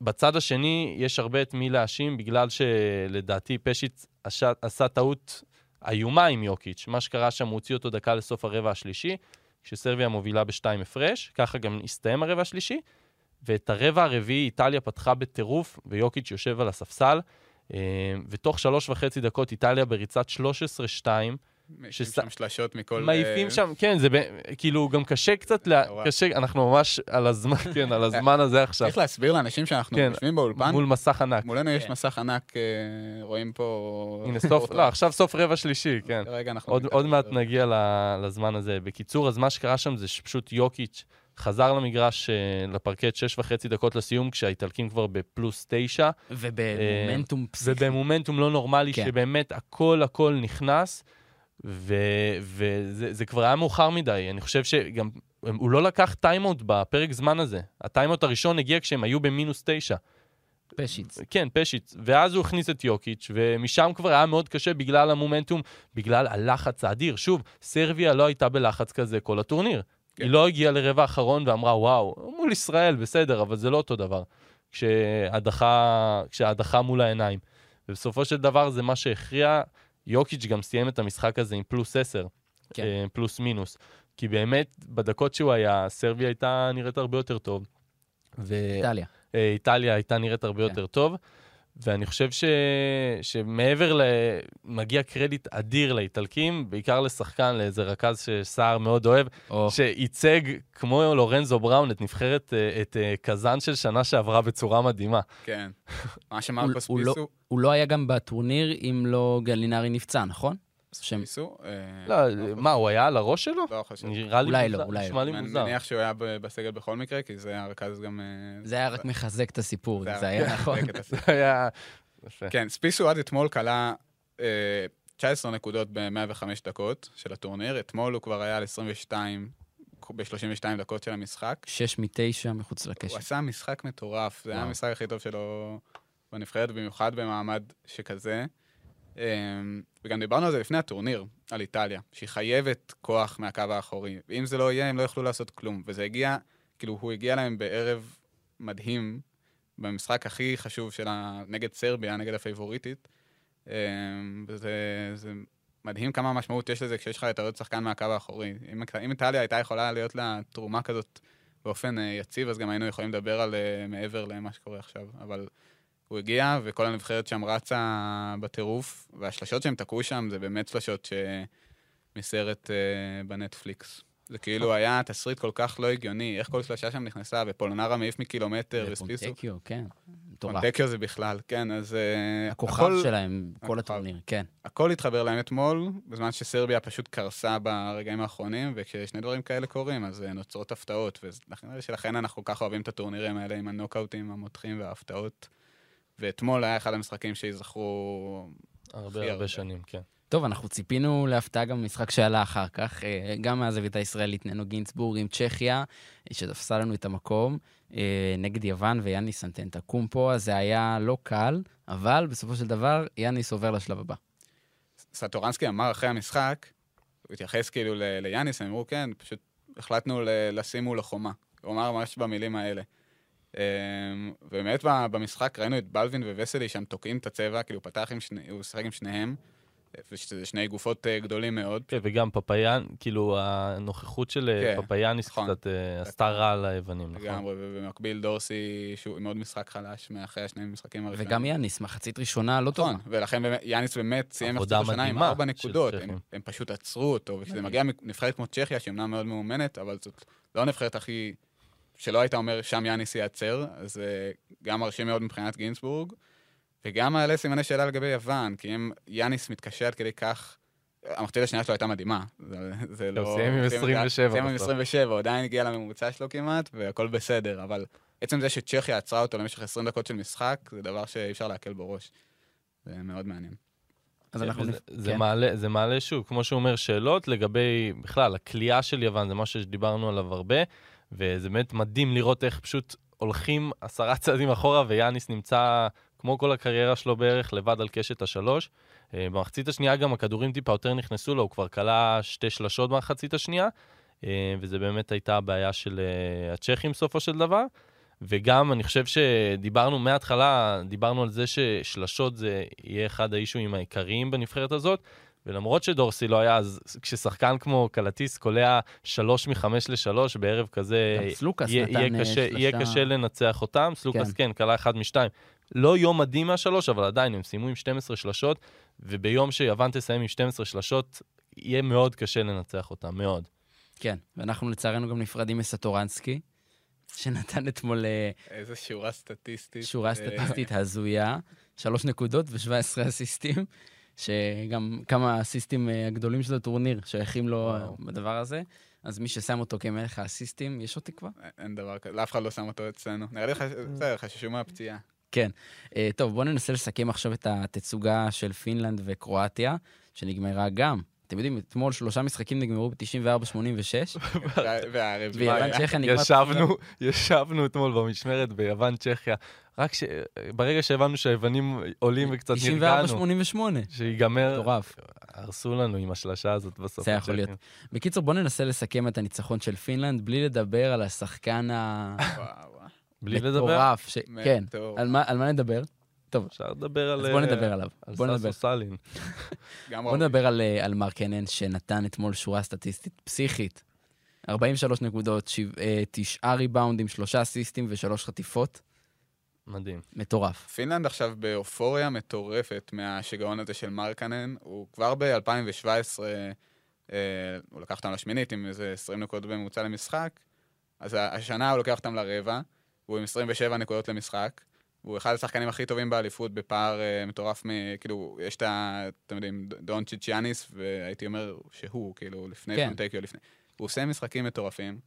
בצד השני יש הרבה את מי להאשים, בגלל שלדעתי פשיץ עשה, עשה טעות איומה עם יוקיץ'. מה שקרה שם, הוא הוציא אותו דקה לסוף הרבע השלישי, כשסרביה מובילה בשתיים הפרש, ככה גם הסתיים הרבע השלישי, ואת הרבע הרביעי איטליה פתחה בטירוף, ויוקיץ' יושב על הספסל, ותוך שלוש וחצי דקות איטליה בריצת 13-2, מעיפים שש- שם שלשות מכל... מעיפים אה, שם, כן, זה ב- כאילו גם קשה קצת, לה-. קשה, אנחנו ממש על הזמן, כן, על הזמן הזה עכשיו, צריך להסביר לאנשים שאנחנו כן, יושבים באולפן, מול מסך ענק. מולנו יש כן. מסך ענק, אה, רואים פה... הנה, סוף, לא, עכשיו סוף רבע שלישי, כן. כרגע אנחנו... עוד, עוד מעט. נגיע לזמן הזה. בקיצור, אז מה שקרה שם זה שפשוט יוקיץ' חזר למגרש, אה, לפרקט, שש וחצי דקות לסיום, כשהאיטלקים כבר בפלוס תשע, ובמומנטום פסיכי. ובמומנטום לא נורמלי, כן. שבאמת הכל הכל נכנס, ו- וזה זה כבר היה מאוחר מדי. אני חושב שגם, הוא לא לקח טיימאוט בפרק זמן הזה. הטיימאוט הראשון הגיע כשהם היו במינוס תשע. פשיץ'. כן, פשיץ'. ואז הוא הכניס את יוקיץ', ומשם כבר היה מאוד קשה בגלל המומנטום, בגלל הלחץ האדיר. שוב, סרביה לא הייתה בלחץ כזה כל הטורניר. כן. היא לא הגיעה לרבע האחרון ואמרה, וואו, מול ישראל, בסדר, אבל זה לא אותו דבר. כשההדחה, כשההדחה מול העיניים. ובסופו של דבר זה מה שהכריע. יוקיץ' גם סיים את המשחק הזה עם פלוס 10, כן. אה, פלוס מינוס. כי באמת, בדקות שהוא היה, סרביה הייתה נראית הרבה יותר טוב. ו... איטליה. אה, איטליה הייתה נראית הרבה כן. יותר טוב. ואני חושב ש... שמעבר ל... מגיע קרדיט אדיר לאיטלקים, בעיקר לשחקן, לאיזה רכז שסער מאוד אוהב, או, שייצג כמו לורנזו בראון את נבחרת, אה, את אה, קזאן של שנה שעברה בצורה מדהימה. כן. מה שמרקוס הוא לא- פיסו... הוא לא היה גם בטורניר אם לא גלינרי נפצע, נכון? שם-? אה, לא, מה, הוא היה על הראש שלו? לא חושב. נראה לי אולי לא, אולי נשמע לי אני מוזר. מניח שהוא היה בסגל בכל מקרה, כי זה הרכז גם... אה, זה היה רק מחזק את הסיפור, זה היה נכון. זה היה... יפה. כן, ספיסו עד אתמול כלה אה, 19 נקודות ב-105 דקות של הטורניר. אתמול הוא כבר היה על 22, ב-32 דקות של המשחק. שש מתשע מחוץ הוא לקשר. עשה משחק מטורף, זה היה. המשחק הכי טוב שלו בנבחרת, במיוחד במעמד שכזה. אמ, וגם דיברנו על זה לפני הטורניר, על איטליה, שהיא חייבת כוח מהקו האחורי. ואם זה לא יהיה, הם לא יוכלו לעשות כלום. וזה הגיע, כאילו, הוא הגיע להם בערב מדהים, במשחק הכי חשוב שלה, נגד סרביה, נגד הפייבוריטית. אמ, וזה זה מדהים כמה משמעות יש לזה כשיש לך את עוד שחקן מהקו האחורי. אם, אם איטליה הייתה יכולה להיות לה תרומה כזאת באופן אה, יציב, אז גם היינו יכולים לדבר על אה, מעבר למה שקורה עכשיו. אבל הוא הגיע, וכל הנבחרת שם רצה בטירוף, והשלשות שהם תקעו שם זה באמת שלשות. מסרט אה, בנטפליקס. זה כאילו היה תסריט כל כך לא הגיוני, איך כל שלושה שם נכנסה, ופולנרה מעיף מקילומטר, וספיסו. ופונטקיו, כן. מטורף. פונטקיו זה בכלל, כן, אז... אה, הכוכב הכל- שלהם, כל. הטורניר, כן. הכל התחבר להם אתמול, בזמן שסרביה פשוט קרסה ברגעים האחרונים, וכששני דברים כאלה קורים, אז אה, נוצרות הפתעות, ולכן אנחנו כל כך אוהבים את הטורנירים האלה עם הנוקאוטים המותחים וההפתעות. ואתמול היה אחד המשחקים שייזכרו... הרבה הרבה. שנים, כן. טוב, אנחנו ציפינו להפתעה גם במשחק שעלה אחר כך, אה, גם מהזווית הישראלית, ננו גינסבורג עם צ'כיה, שתפסה לנו את המקום, אה, נגד יוון ויאניס אנטנטה קומפו, אז זה היה לא קל, אבל בסופו של דבר יאניס עובר לשלב הבא. סטורנסקי אמר אחרי המשחק, הוא התייחס כאילו ליאניס, הם אמרו, כן, פשוט החלטנו ל- לשים מולו חומה. הוא אמר ממש במילים האלה. אמ, ובאמת במשחק ראינו את בלווין ווסלי שם תוקעים את הצבע, כאילו הוא פתח עם שני, הוא שיחק עם שניהם, ושזה שני גופות אה, גדולים מאוד. כן, וגם פפאיאן, כאילו, הנוכחות של אה, כן, פפאיאניס נכון. קצת אה, עשתה רע ליוונים, נכון? לגמרי, ובמקביל דורסי, שהוא עם עוד משחק חלש מאחרי השני משחקים הראשונים. וגם יאניס, מחצית ראשונה לא טובה. נכון, ולכן יאניס באמת סיים מחצית השנה עם ארבע נקודות. הם, הם פשוט עצרו אותו, וכשזה מגיע מנבחרת כמו צ'כיה, שהיא אמנם מאוד מאומנת, אבל זאת לא הנבחרת הכי... שלא היית אומר, שם יאניס ייעצר, אז זה גם מרשים מאוד מבחינת גינסבורג, וגם מעלה סימני שאלה לגבי יוון, כי אם יאניס מתקשה עד כדי כך... המחצית השנייה שלו הייתה מדהימה, זה, זה לא... סיים עם 27 סיים עם בסוף. 27, הוא עדיין הגיע לממוצע שלו כמעט, והכל בסדר, אבל עצם זה שצ'כיה עצרה אותו למשך 20 דקות של משחק, זה דבר שאי אפשר להקל בו ראש. זה מאוד מעניין. אז אנחנו... נפ- זה כן. מעלה, זה מעלה שוב, כמו שהוא אומר, שאלות לגבי, בכלל, הכלייה של יוון, זה משהו שדיברנו עליו הרבה, וזה באמת מדהים לראות איך פשוט הולכים עשרה צעדים אחורה, ויאניס נמצא, כמו כל הקריירה שלו בערך, לבד על קשת השלוש. אה, במחצית השנייה גם הכדורים טיפה יותר נכנסו לו, הוא כבר כלה שתי שלשות במחצית השנייה, אה, וזה באמת הייתה הבעיה של אה, הצ'כים בסופו של דבר. וגם, אני חושב שדיברנו מההתחלה, דיברנו על זה ששלשות זה יהיה אחד האישויים העיקריים בנבחרת הזאת, ולמרות שדורסי לא היה, אז כששחקן כמו קלטיס קולע שלוש מחמש לשלוש בערב כזה, גם סלוקאס יהיה, נתן יהיה, אה, קשה, יהיה. קשה לנצח אותם. סלוקאס כן. כן, קלע אחד משתיים. לא יום מדהים מהשלוש, אבל עדיין הם סיימו עם 12 שלשות, וביום שיוון תסיים עם 12 שלשות, יהיה מאוד קשה לנצח אותם, מאוד. כן, ואנחנו לצערנו גם נפרדים מסטורנסקי, שנתן אתמול אה, איזה שורה סטטיסטית. שורה אה, סטטיסטית הזויה, שלוש נקודות ו-17 אסיסטים, שגם כמה האסיסטים אה, הגדולים של הטורניר שייכים לו וואו. אה, בדבר הזה. אז מי ששם אותו כמלך האסיסטים, יש עוד תקווה? אין דבר כזה, לאף אחד לא שם אותו אצלנו. נראה לי, חששו מהפציעה. כן. אה, טוב, בואו ננסה לסכם עכשיו את התצוגה של פינלנד וקרואטיה, שנגמרה גם. אתם יודעים, אתמול שלושה משחקים נגמרו ב-94-86, והרביעי ויוון. צ'כיה נגמר... ישבנו, ישבנו אתמול במשמרת ביוון צ'כיה, רק ש... ברגע שהבנו שהיוונים עולים וקצת נרגענו, 94-88. שיגמר, מטורף. הרסו לנו עם השלשה הזאת בסוף. זה יכול להיות. בקיצור, בואו ננסה לסכם את הניצחון של פינלנד בלי לדבר על השחקן המטורף. וואו. בלי לדבר. כן. מטורף. מה, על מה נדבר? טוב, אפשר לדבר על... אז בואו אה, נדבר עליו. על בואו נדבר. סאסו סאלין. ראוי. נדבר על, אה, על מרקנן, שנתן אתמול שורה סטטיסטית פסיכית. 43 נקודות, שבע- אה, תשעה ריבאונדים, שלושה אסיסטים ושלוש חטיפות. מדהים. מטורף. פינלנד עכשיו באופוריה מטורפת מהשיגעון הזה של מרקנן. הוא כבר ב-2017, אה, הוא לקח אותם לשמינית עם איזה 20 נקודות בממוצע למשחק, אז השנה הוא לוקח אותם לרבע, הוא עם 27 נקודות למשחק. הוא אחד השחקנים הכי טובים באליפות בפער אה, מטורף, מ, כאילו, יש את ה... אתם יודעים, דון צ'יצ'יאניס, והייתי אומר שהוא, כאילו, לפני כן. פונטקיו, לפני. הוא עושה משחקים מטורפים.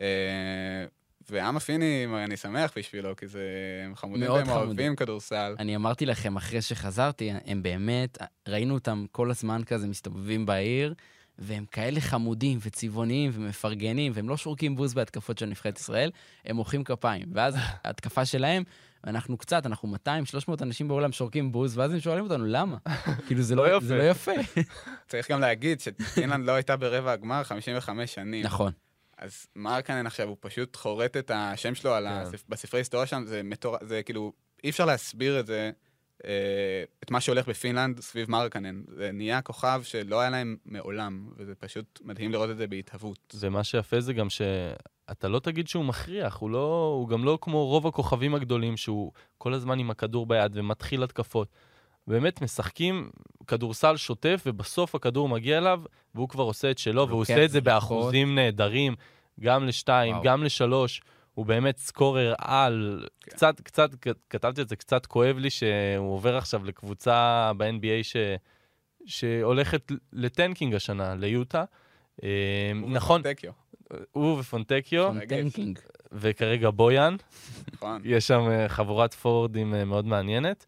אה, ועם הפינים, אני שמח בשבילו, כי זה... הם חמודים והם חמודים. אוהבים כדורסל. אני אמרתי לכם אחרי שחזרתי, הם באמת, ראינו אותם כל הזמן כזה מסתובבים בעיר, והם כאלה חמודים וצבעוניים ומפרגנים, והם לא שורקים בוז בהתקפות של נבחרת ישראל, הם מוחאים כפיים. ואז ההתקפה שלהם, אנחנו קצת, אנחנו 200-300 אנשים בעולם שורקים בוז, ואז הם שואלים אותנו, למה? כאילו, זה לא לא, יפה. זה לא יפה. צריך גם להגיד שפינלנד לא הייתה ברבע הגמר 55 שנים. נכון. אז מרקנן עכשיו, הוא פשוט חורט את השם שלו על כן. הספ... בספרי היסטוריה שם, זה מטורף, זה כאילו, אי אפשר להסביר את זה, את מה שהולך בפינלנד סביב מרקנן. זה נהיה כוכב שלא היה להם מעולם, וזה פשוט מדהים לראות את זה בהתהוות. ומה שיפה זה גם שאתה לא תגיד שהוא מכריח, הוא, לא, הוא גם לא כמו רוב הכוכבים הגדולים, שהוא כל הזמן עם הכדור ביד ומתחיל התקפות. באמת משחקים כדורסל שוטף, ובסוף הכדור מגיע אליו, והוא כבר עושה את שלו, והוא לוקח עושה את זה. באחוזים נהדרים, גם לשתיים, וואו. גם לשלוש. הוא באמת scorer על. כן. קצת, קצת, כתבתי את זה, קצת כואב לי שהוא עובר עכשיו לקבוצה ב-NBA ש... שהולכת ל tanking השנה, ליוטה. אה, נכון, הוא ופונטקיו, פונטנקינג. וכרגע בויאן. נכון. יש שם אה, חבורת פורוורדים אה, מאוד מעניינת.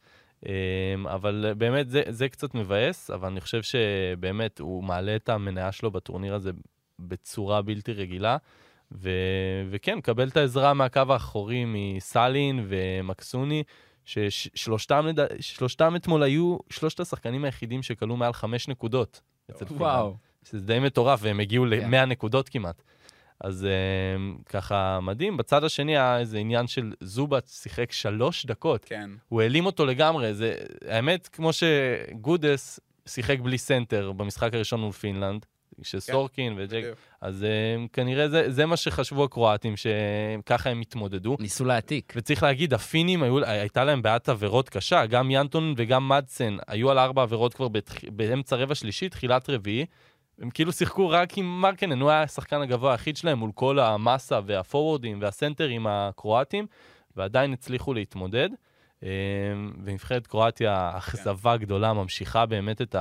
אבל באמת זה, זה קצת מבאס, אבל אני חושב שבאמת הוא מעלה את המניה שלו בטורניר הזה בצורה בלתי רגילה. ו... וכן, קבל את העזרה מהקו האחורי מסאלין ומקסוני, ששלושתם לד... שלושתם אתמול היו שלושת השחקנים היחידים שכלו מעל חמש נקודות. אצל. וואו. שזה די מטורף, והם הגיעו כן. ל-100 נקודות כמעט. אז uh, ככה מדהים. בצד השני היה איזה עניין של זובץ שיחק שלוש דקות. כן. הוא העלים אותו לגמרי. זה, האמת, כמו שגודס שיחק בלי סנטר במשחק הראשון מול פינלנד, שסורקין וג'ק, בדיוק. אז אה, כנראה זה, זה מה שחשבו הקרואטים, שככה הם התמודדו. ניסו להעתיק. וצריך להגיד, הפינים, היו, הייתה להם בעיית עבירות קשה, גם ינטונן וגם מדסן היו על ארבע עבירות כבר בתח... באמצע רבע שלישי, תחילת רביעי. הם כאילו שיחקו רק עם מרקנן, הוא היה השחקן הגבוה היחיד שלהם מול כל המאסה והפורוורדים והסנטרים הקרואטים, ועדיין הצליחו להתמודד. אה, ונבחרת קרואטיה, אכזבה גדולה, ממשיכה באמת את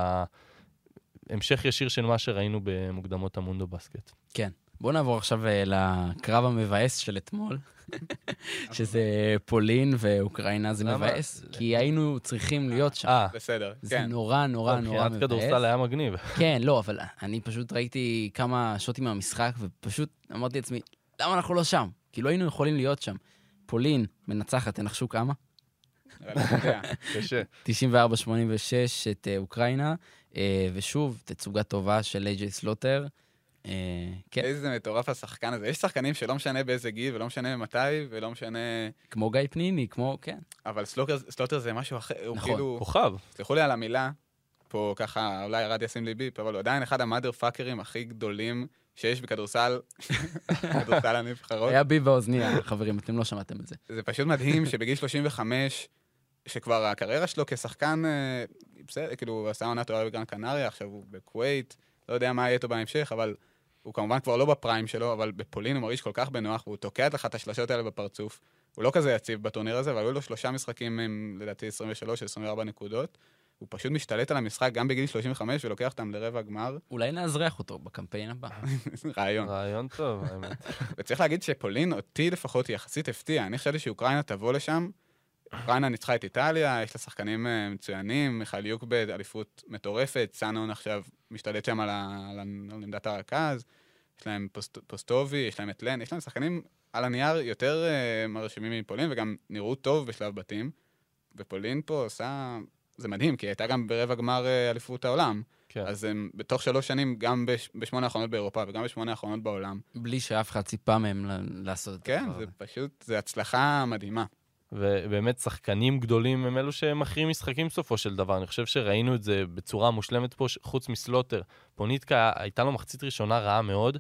ההמשך ישיר של מה שראינו במוקדמות המונדו בסקט. כן. בואו נעבור עכשיו אה, לקרב המבאס של אתמול, שזה פולין ואוקראינה, זה? מבאס, כי היינו צריכים להיות שם. אה, בסדר, זה כן. נורא נורא נורא מבחינת כדורסל מבאס. היה מגניב. כן, לא, אבל אני פשוט ראיתי כמה שוטים מהמשחק, ופשוט אמרתי לעצמי, למה אנחנו לא שם? כאילו היינו יכולים להיות שם. פולין מנצחת, תנחשו כמה? קשה. 94-86 את אה, אוקראינה, ושוב, תצוגה טובה של איי.ג'יי סלוטר. אה, כן, איזה מטורף השחקן הזה. יש שחקנים שלא משנה באיזה גיל, ולא משנה מתי, ולא משנה... כמו גיא פניני, כמו, כן. אבל סלוטר, סלוטר זה משהו אחר, הוא נכון. כאילו... כוכב. סלחו לי על המילה, פה, ככה, אולי ארד ישים לי beep, אבל הוא עדיין אחד ה motherfuckers הכי גדולים שיש בכדורסל, כדורסל הנבחרות. היה בי באוזניה, חברים, אתם לא שמעתם את זה. זה פשוט מדהים שבגיל 35, שכבר הקריירה שלו כשחקן, אה, בסדר, כאילו, הוא עשה עונה טובה בגרן קנריה, עכשיו הוא בכווית, לא יודע מה יהיה איתו בהמשך, אבל הוא כמובן כבר לא בפריים שלו, אבל בפולין הוא מרגיש כל כך בנוח, והוא תוקע לך את השלשות האלה בפרצוף. הוא לא כזה יציב בטורניר הזה, אבל היו לו שלושה משחקים עם, לדעתי, 23-24 נקודות. הוא פשוט משתלט על המשחק גם בגיל 35 ולוקח אותם לרבע גמר. אולי נאזרח אותו בקמפיין הבא. רעיון. רעיון טוב, האמת. וצריך להגיד שפולין, אותי לפחות, יחסית הפתיעה. אני חשבתי שאוקראינה תבוא לשם. אוקראינה ניצחה את איטליה, יש לה שחקנים אה, מצוינים, מיכאל יוק באליפות מטורפת, סאנון עכשיו משתלט שם על ה- על ה- על עמדת הרכז, יש להם פוסט, פוסטובי, יש להם את לן, יש להם שחקנים על הנייר יותר uh, מרשימים מפולין, וגם נראו טוב בשלב בתים. ופולין פה עושה... זה מדהים, כי היא הייתה גם ברבע גמר אה, אליפות העולם. כן. אז הם בתוך שלוש שנים, גם בש, בשמונה האחרונות באירופה וגם בשמונה האחרונות בעולם. בלי שאף אחד ציפה מהם לעשות את כן, זה הזה. פשוט, זה הצלחה מדהימה. ובאמת שחקנים גדולים הם אלו שמכריעים משחקים בסופו של דבר. אני חושב שראינו את זה בצורה מושלמת פה, חוץ מסלוטר. פוניטקה, הייתה לו מחצית ראשונה רעה מאוד,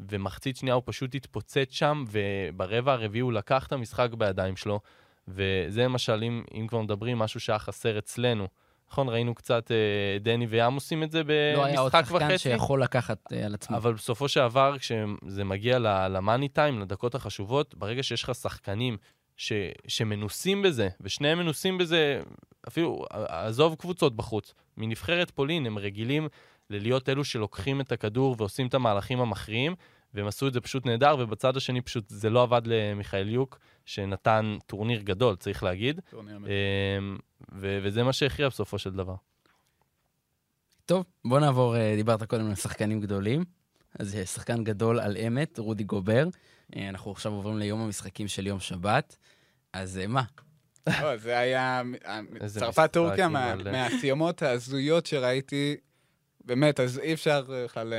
ומחצית שנייה הוא פשוט התפוצץ שם, וברבע הרביעי הוא לקח את המשחק בידיים שלו, וזה למשל, אם, אם כבר מדברים, משהו שהיה חסר אצלנו. נכון, ראינו קצת אה, דני וים עושים את זה לא היה עוד במשחק שחקן וחצי. שיכול לקחת אה, על עצמו. אבל בסופו של דבר, כשזה מגיע ל money time, לדקות החשובות, ברגע שיש לך שחקנים ש, שמנוסים בזה, ושניהם מנוסים בזה, אפילו, עזוב קבוצות בחוץ, מנבחרת פולין, הם רגילים ללהיות אלו שלוקחים את הכדור ועושים את המהלכים המכריעים, והם עשו את זה פשוט נהדר, ובצד השני פשוט זה לא עבד למיכאיליוק, שנתן טורניר גדול, צריך להגיד, טורניר. אמ, ו- וזה מה שהכריע בסופו של דבר. טוב, בוא נעבור, אה, דיברת קודם על שחקנים גדולים. אז אה, שחקן גדול על אמת, רודי גובר. אה, אנחנו עכשיו עוברים ליום המשחקים של יום שבת. אז אה, מה? לא, זה היה... איזה צרפת משחק, טורקיה, מה- אבל- מהסיומות ההזויות שראיתי, באמת, אז אי אפשר בכלל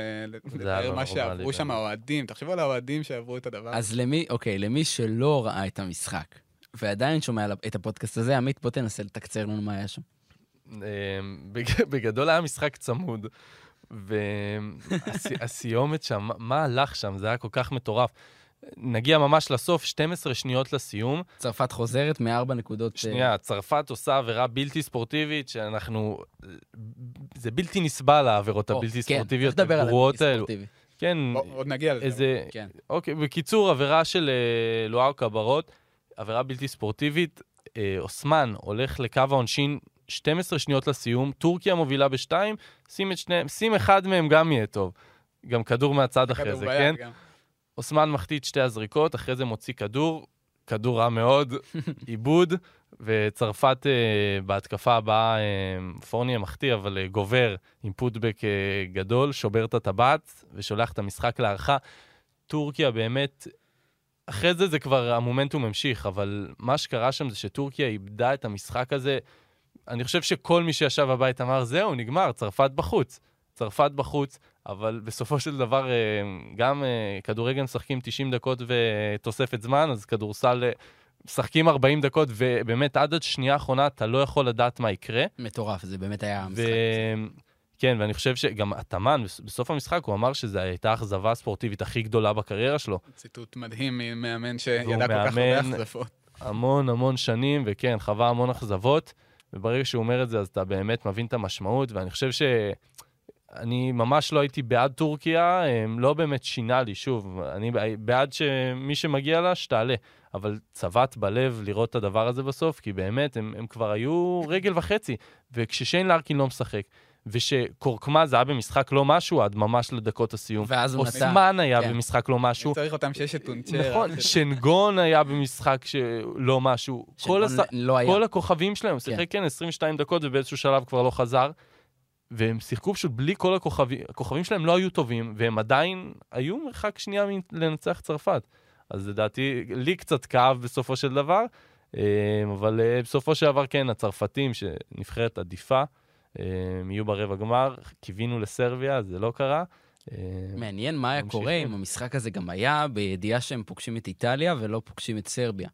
לתאר מה שעברו שם. האוהדים. תחשבו על האוהדים שעברו את הדבר הזה. אז למי, אוקיי, למי שלא ראה את המשחק, ועדיין שומע את הפודקאסט הזה, עמית, בוא תנסה לתקצר לנו מה היה שם. בג- בגדול היה משחק צמוד, והסיומת שם, מה- הלך שם? זה היה כל כך מטורף. נגיע ממש לסוף, 12 שניות לסיום. צרפת חוזרת מארבע נקודות... אה, שנייה, צרפת עושה עבירה בלתי ספורטיבית, שאנחנו... זה בלתי נסבל, העבירות או, הבלתי כן, ספורטיביות צריך לדבר על הבלתי. ספורטיבי. כן, בוא- עוד נגיע לזה. איזה... כן. אוקיי, בקיצור, עבירה של אה, לואר קברות, עבירה בלתי ספורטיבית. אה, אוסמן הולך לקו העונשין 12 שניות לסיום, טורקיה מובילה בשתיים, שים את שניהם, שים אחד מהם גם יהיה טוב. גם כדור מהצד אחרי זה, כן? גם. אוסמן מחטיא את שתי הזריקות, אחרי זה מוציא כדור, כדור רע מאוד, עיבוד, וצרפת אה, בהתקפה הבאה, אה, פורניה מחטיא, אבל אה, גובר עם פוטבק אה, גדול, שובר את הטבעת ושולח את המשחק להערכה. טורקיה באמת, אחרי זה זה כבר המומנטום המשיך, אבל מה שקרה שם זה שטורקיה איבדה את המשחק הזה. אני חושב שכל מי שישב בבית אמר, זהו, נגמר, צרפת בחוץ. צרפת בחוץ, אבל בסופו של דבר, אה, גם אה, כדורגל משחקים 90 דקות ותוספת זמן, אז כדורסל אה, משחקים 40 דקות, ובאמת עד השנייה האחרונה אתה לא יכול לדעת מה יקרה. מטורף, זה באמת היה משחק. ו... כן, ואני חושב שגם התאמן, בס- בסוף המשחק הוא אמר שזו הייתה האכזבה הספורטיבית הכי גדולה בקריירה שלו. ציטוט מדהים ממאמן שידע כל כך הרבה החלפות. המון המון שנים, וכן, חווה המון אכזבות, וברגע שהוא אומר את זה, אז אתה באמת מבין את המשמעות, ואני חושב ש... אני ממש לא הייתי בעד טורקיה, הם לא באמת שינה לי, שוב, אני בעד שמי שמגיע לה, שתעלה. אבל צבט בלב לראות את הדבר הזה בסוף, כי באמת, הם, הם כבר היו רגל וחצי. וכששיין לארקין לא משחק, ושקורקמה זה היה במשחק לא משהו עד ממש לדקות הסיום. ואז הוא נתן... אוסמן היה כן. במשחק לא משהו. צריך אותם ששת טונצ'ר. נכון, שנגון היה במשחק שלא משהו. כל, הש... לא היה. כל הכוכבים שלהם, הוא שיחק כן 22 דקות ובאיזשהו שלב כבר לא חזר. והם שיחקו פשוט בלי כל הכוכבים, הכוכבים שלהם לא היו טובים, והם עדיין היו מרחק שנייה מלנצח צרפת. אז לדעתי, לי קצת כאב בסופו של דבר, אה, אבל אה, בסופו של דבר כן, הצרפתים, שנבחרת עדיפה, יהיו ברבע גמר, קיווינו לסרביה, זה לא קרה. אה, מעניין מה היה. קורה אם המשחק הזה גם היה בידיעה שהם פוגשים את איטליה ולא פוגשים את סרביה.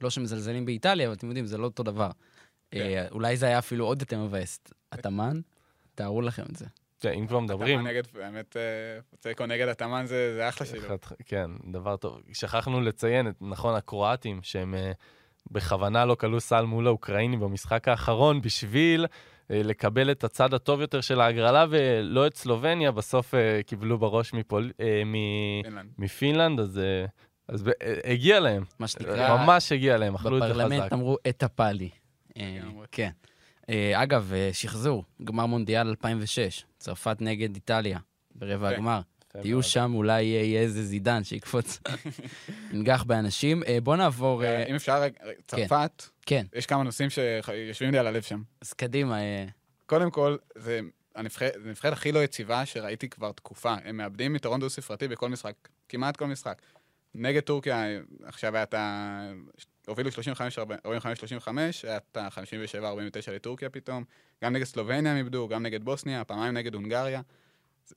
לא שמזלזלים באיטליה, אבל אתם יודעים, זה לא אותו דבר. כן. אה, אולי זה היה אפילו עוד יותר מבאס. התאמן? תארו לכם את זה. כן, אם כבר מדברים... תימן נגד, באמת, אה, תיקו נגד התאמן זה אחלה שילוב. כן, דבר טוב. שכחנו לציין את, נכון, הקרואטים, שהם אה, בכוונה לא קלעו סל מול האוקראינים במשחק האחרון בשביל אה, לקבל את הצד הטוב יותר של ההגרלה, ולא את סלובניה, בסוף אה, קיבלו בראש מפול... אה, מ- פינלנד. מפינלנד, אז... אה, אז אה, הגיע להם, מה שנקרא, ממש הגיע להם, אכלו את זה בפרלמנט חזק. אמרו את הפאלי. אה. כן. אה, אגב, שחזור, גמר מונדיאל 2006, צרפת נגד איטליה, ברבע יפה. הגמר. תהיו. שם, אולי יהיה איזה זידן שיקפוץ, ינגח באנשים. אה, בואו נעבור... אה, אם אפשר, רגע, צרפת, כן, יש כמה נושאים שיושבים לי על הלב שם. אז קדימה. אה, קודם כל, זה הנבחרת הכי לא יציבה שראיתי כבר תקופה. הם מאבדים יתרון דו-ספרתי בכל משחק, כמעט כל משחק. נגד טורקיה, עכשיו היה את ה... הובילו 35-45, היה את ה-57-49 לטורקיה פתאום. גם נגד סלובניה הם איבדו, גם נגד בוסניה, פעמיים נגד הונגריה.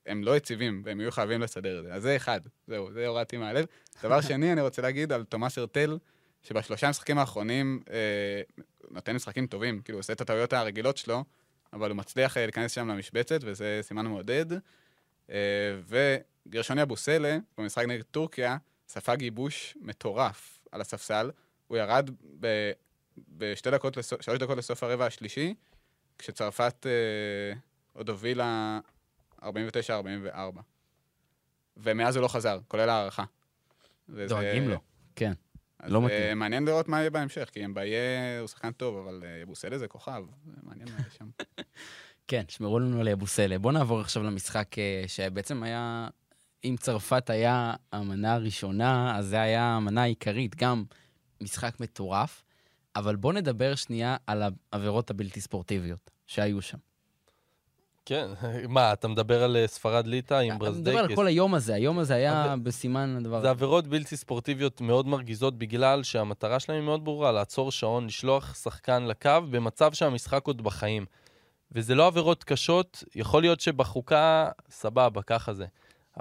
הם לא יציבים, והם יהיו חייבים לסדר את זה. אז זה אחד, זהו, זה הורדתי מהלב. דבר שני, אני רוצה להגיד על תומאס הרטל, שבשלושה המשחקים האחרונים אה, נותן משחקים טובים, כאילו, עושה את הטעויות הרגילות שלו, אבל הוא מצליח אה, להיכנס שם למשבצת, וזה סימן מעודד. אה, וגרשוני אבוסלה, במשחק נגד טורקיה, ספג ייבוש מטורף על הספסל. הוא ירד ב- בשתי דקות, לסוף, שלוש דקות לסוף הרבע השלישי, כשצרפת אה, עוד הובילה 49-44. ומאז הוא לא חזר, כולל הערכה. דואגים לו, כן. אז לא אה, מתאים. מעניין לראות מה יהיה בהמשך, כי אמביה הוא שחקן טוב, אבל אה, יבוסלה זה כוכב. זה מעניין מה יהיה שם. כן, שמרו לנו על אבוסלה. בואו נעבור עכשיו למשחק אה, שבעצם היה, אם צרפת היה המנה הראשונה, אז זה היה המנה העיקרית, גם משחק מטורף. אבל בואו נדבר שנייה על העבירות הבלתי ספורטיביות שהיו שם. כן, מה, אתה מדבר על אה, ספרד ליטא עם אני ברזדקס? מדבר על כל היום הזה, היום הזה היה אבל- בסימן הדבר זה הזה. עבירות בלתי ספורטיביות מאוד מרגיזות בגלל שהמטרה שלהם היא מאוד ברורה, לעצור שעון, לשלוח שחקן לקו במצב שהמשחק עוד בחיים. וזה לא עבירות קשות, יכול להיות שבחוקה, סבבה, ככה זה.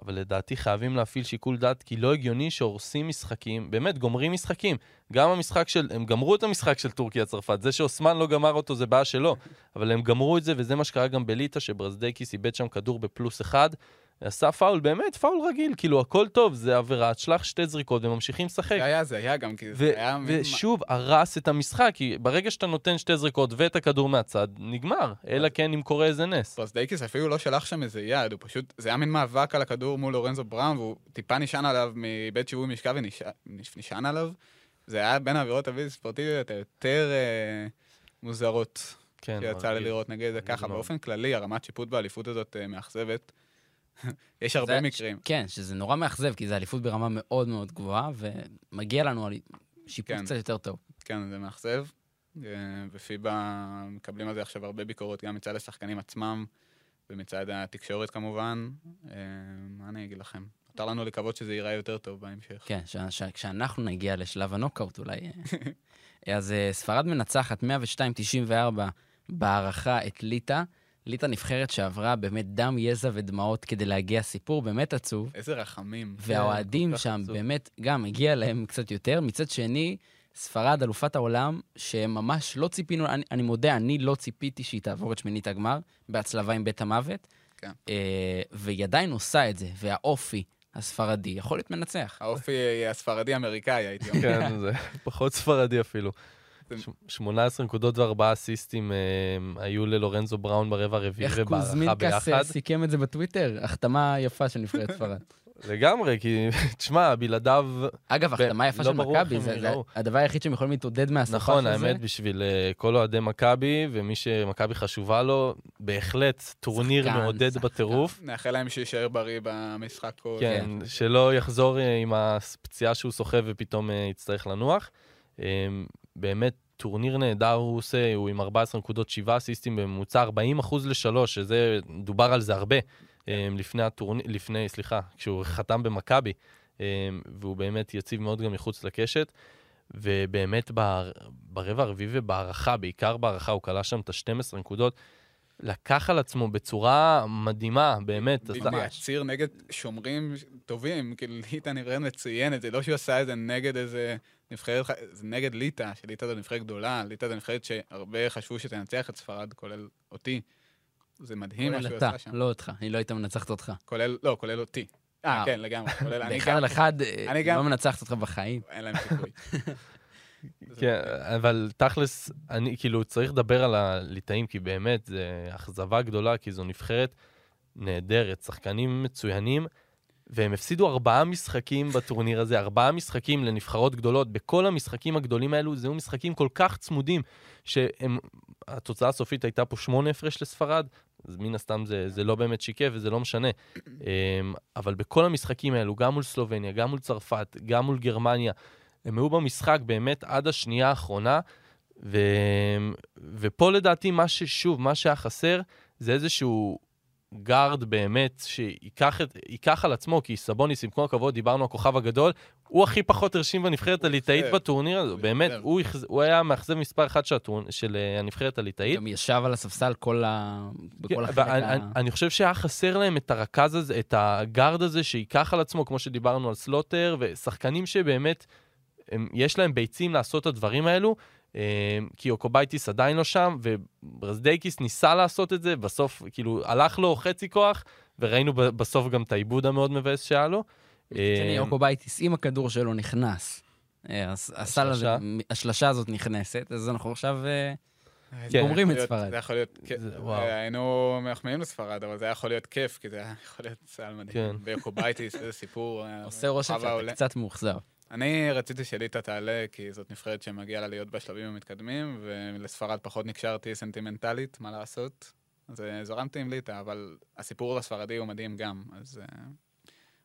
אבל לדעתי חייבים להפעיל שיקול דעת, כי לא הגיוני שהורסים משחקים, באמת, גומרים משחקים. גם המשחק של, הם גמרו את המשחק של טורקיה-צרפת, זה שאוסמן לא גמר אותו זה בעיה שלו, אבל הם גמרו את זה, וזה מה שקרה גם בליטא, שברזדייקיס איבד שם כדור בפלוס אחד, עשה פאול, באמת, פאול רגיל, כאילו, הכל טוב, זה עבירה, תשלח שתי זריקות וממשיכים לשחק. זה היה, זה היה גם, כי זה היה... ושוב, הרס את המשחק, כי ברגע שאתה נותן שתי זריקות ואת הכדור מהצד, נגמר. אלא כן אם קורה איזה נס. ברזדייקיס אפילו לא שלח שם איזה יד, הוא פשוט, זה היה מין מאבק על הכדור מול לורנזו בראון, והוא טיפה נשען עליו מבית שיווי משקל ונשען עליו. זה היה בין העבירות הבלתי ספורטיביות היותר אה, מוזרות כן, שיצא לי. לראות נגד זה ככה. באופן כללי, הרמת שיפוט באליפות הזאת אה, מאכזבת. יש הרבה זה- מקרים. כן, שזה נורא מאכזב, כי זה אליפות ברמה מאוד מאוד גבוהה, ומגיע לנו על שיפוט כן. קצת יותר טוב. כן, זה מאכזב. אה, ופיבה מקבלים על זה עכשיו הרבה ביקורות, גם מצד השחקנים עצמם ומצד התקשורת כמובן. אה, מה אני אגיד לכם? נותר לנו לקוות שזה ייראה יותר טוב בהמשך. כן, כשאנחנו נגיע לשלב הנוקאוט אולי. אה, אז ספרד מנצחת 102-94 בהערכה את ליטא. ליטא נבחרת שעברה באמת דם, יזע ודמעות כדי להגיע סיפור באמת עצוב. איזה רחמים. והאוהדים שם עצוב. באמת, גם הגיע להם קצת יותר. מצד שני, ספרד, אלופת העולם, שממש לא ציפינו, אני, אני מודה, אני לא ציפיתי שהיא תעבור את שמינית הגמר, בהצלבה עם בית המוות. כן. אה, והיא עדיין עושה את זה, והאופי הספרדי יכול להיות מנצח. האופי הספרדי-אמריקאי, הייתי אומר. כן, זה פחות ספרדי אפילו. זה- ש- 18 נקודות וארבעה אסיסטים אה, היו ללורנזו בראון ברבע הרביעי איך ובהערכה קוזמינקס אה, ביחד. סיכם את זה בטוויטר? החתמה יפה של נבחרת ספרד. לגמרי, כי תשמע, בלעדיו... אגב, החתמה יפה לא של איך מכבי, זה זה ייראו. הדבר היחיד שהם יכולים להתעודד מהסופש הזה. נכון, האמת, בשביל אה, כל אוהדי מכבי, ומי שמכבי חשובה לו, בהחלט טורניר מעודד. בטירוף. נאחל להם שיישאר בריא במשחק. כל- כן, שלא יחזור אה, עם הפציעה שהוא סוחב ופתאום יצטרך לנוח. באמת, טורניר נהדר הוא עושה, הוא עם 14 נקודות, 7 אסיסטים בממוצע, 40 אחוז לשלוש, שזה, דובר על זה הרבה אה, לפני הטורניר, לפני, סליחה, כשהוא חתם במכבי, אה, והוא באמת יציב מאוד גם מחוץ לקשת. ובאמת בר, ברבע הרביעי ובהערכה, בעיקר בהערכה, הוא כלה שם את ה-12 נקודות. לקח על עצמו בצורה מדהימה, באמת. להצהיר נגד שומרים טובים, כאילו ליטא נבחרת מצוינת, זה לא שהוא עשה את זה נגד איזה נבחרת, זה נגד ליטא, שליטא זו נבחרת גדולה, ליטא זו נבחרת שהרבה חשבו שתנצח את ספרד, כולל אותי. זה מדהים מה שהוא עשה שם. לא אותך, היא לא הייתה מנצחת אותך. כולל, לא, כולל אותי. אה, אה. כן, לגמרי. כולל אני באחד גם, על אחד, אני גם. לא מנצחת אותך בחיים. אין להם סיכוי. כן, אבל תכלס, אני כאילו צריך לדבר על הליטאים, כי באמת, זה אכזבה גדולה, כי זו נבחרת נהדרת, שחקנים מצוינים, והם הפסידו ארבעה משחקים בטורניר הזה, ארבעה משחקים לנבחרות גדולות. בכל המשחקים הגדולים האלו, זה היו משחקים כל כך צמודים, שהתוצאה הסופית הייתה פה שמונה הפרש לספרד, אז מן הסתם זה, זה לא באמת שיקף וזה לא משנה. אמ, אבל בכל המשחקים האלו, גם מול סלובניה, גם מול צרפת, גם מול גרמניה, הם היו במשחק באמת עד השנייה האחרונה, ו... ופה לדעתי מה ששוב, מה שהיה חסר, זה איזשהו גארד באמת שייקח את, על עצמו, כי סבוניס, עם כל הכבוד, דיברנו על הכוכב הגדול, הוא הכי פחות הרשים בנבחרת הליטאית מאכזב. בטורניר הזה, באמת, מאכזב. הוא, הכז- הוא היה המאכזב מספר אחת של, הטורנ... של אה, הנבחרת הליטאית. גם ישב על הספסל כל ה... בכל כן, החלק ה... אני- אני חושב שהיה חסר להם את הרכז הזה, את הגארד הזה שייקח על עצמו, כמו שדיברנו על סלוטר, ושחקנים שבאמת, הם, יש להם ביצים לעשות את הדברים האלו, אה, כי אוקובייטיס עדיין לא שם, וברזדייקיס ניסה לעשות את זה, בסוף, כאילו, הלך לו חצי כוח, וראינו ב- בסוף גם את האיבוד המאוד מבאס שהיה לו. שני, אה, אוקובייטיס, אם הכדור שלו נכנס, אה, הס- הסל הזה, השלשה. הזאת נכנסת, אז אנחנו עכשיו... אה, כן. גומרים את ספרד. זה יכול להיות, וואו. היינו מחמיאים לספרד, אבל זה היה יכול להיות כיף, כי זה היה יכול להיות סל כן. מדהים. ביוקובייטיס, איזה סיפור. אה, עושה רושם שאתה. קצת מאוכזב. אני רציתי שליטא תעלה, כי זאת נבחרת שמגיעה לה להיות בשלבים המתקדמים, ולספרד פחות נקשרתי סנטימנטלית, מה לעשות. אז אה, זרמתי עם ליטא, אבל הסיפור הספרדי הוא מדהים גם, אז אה,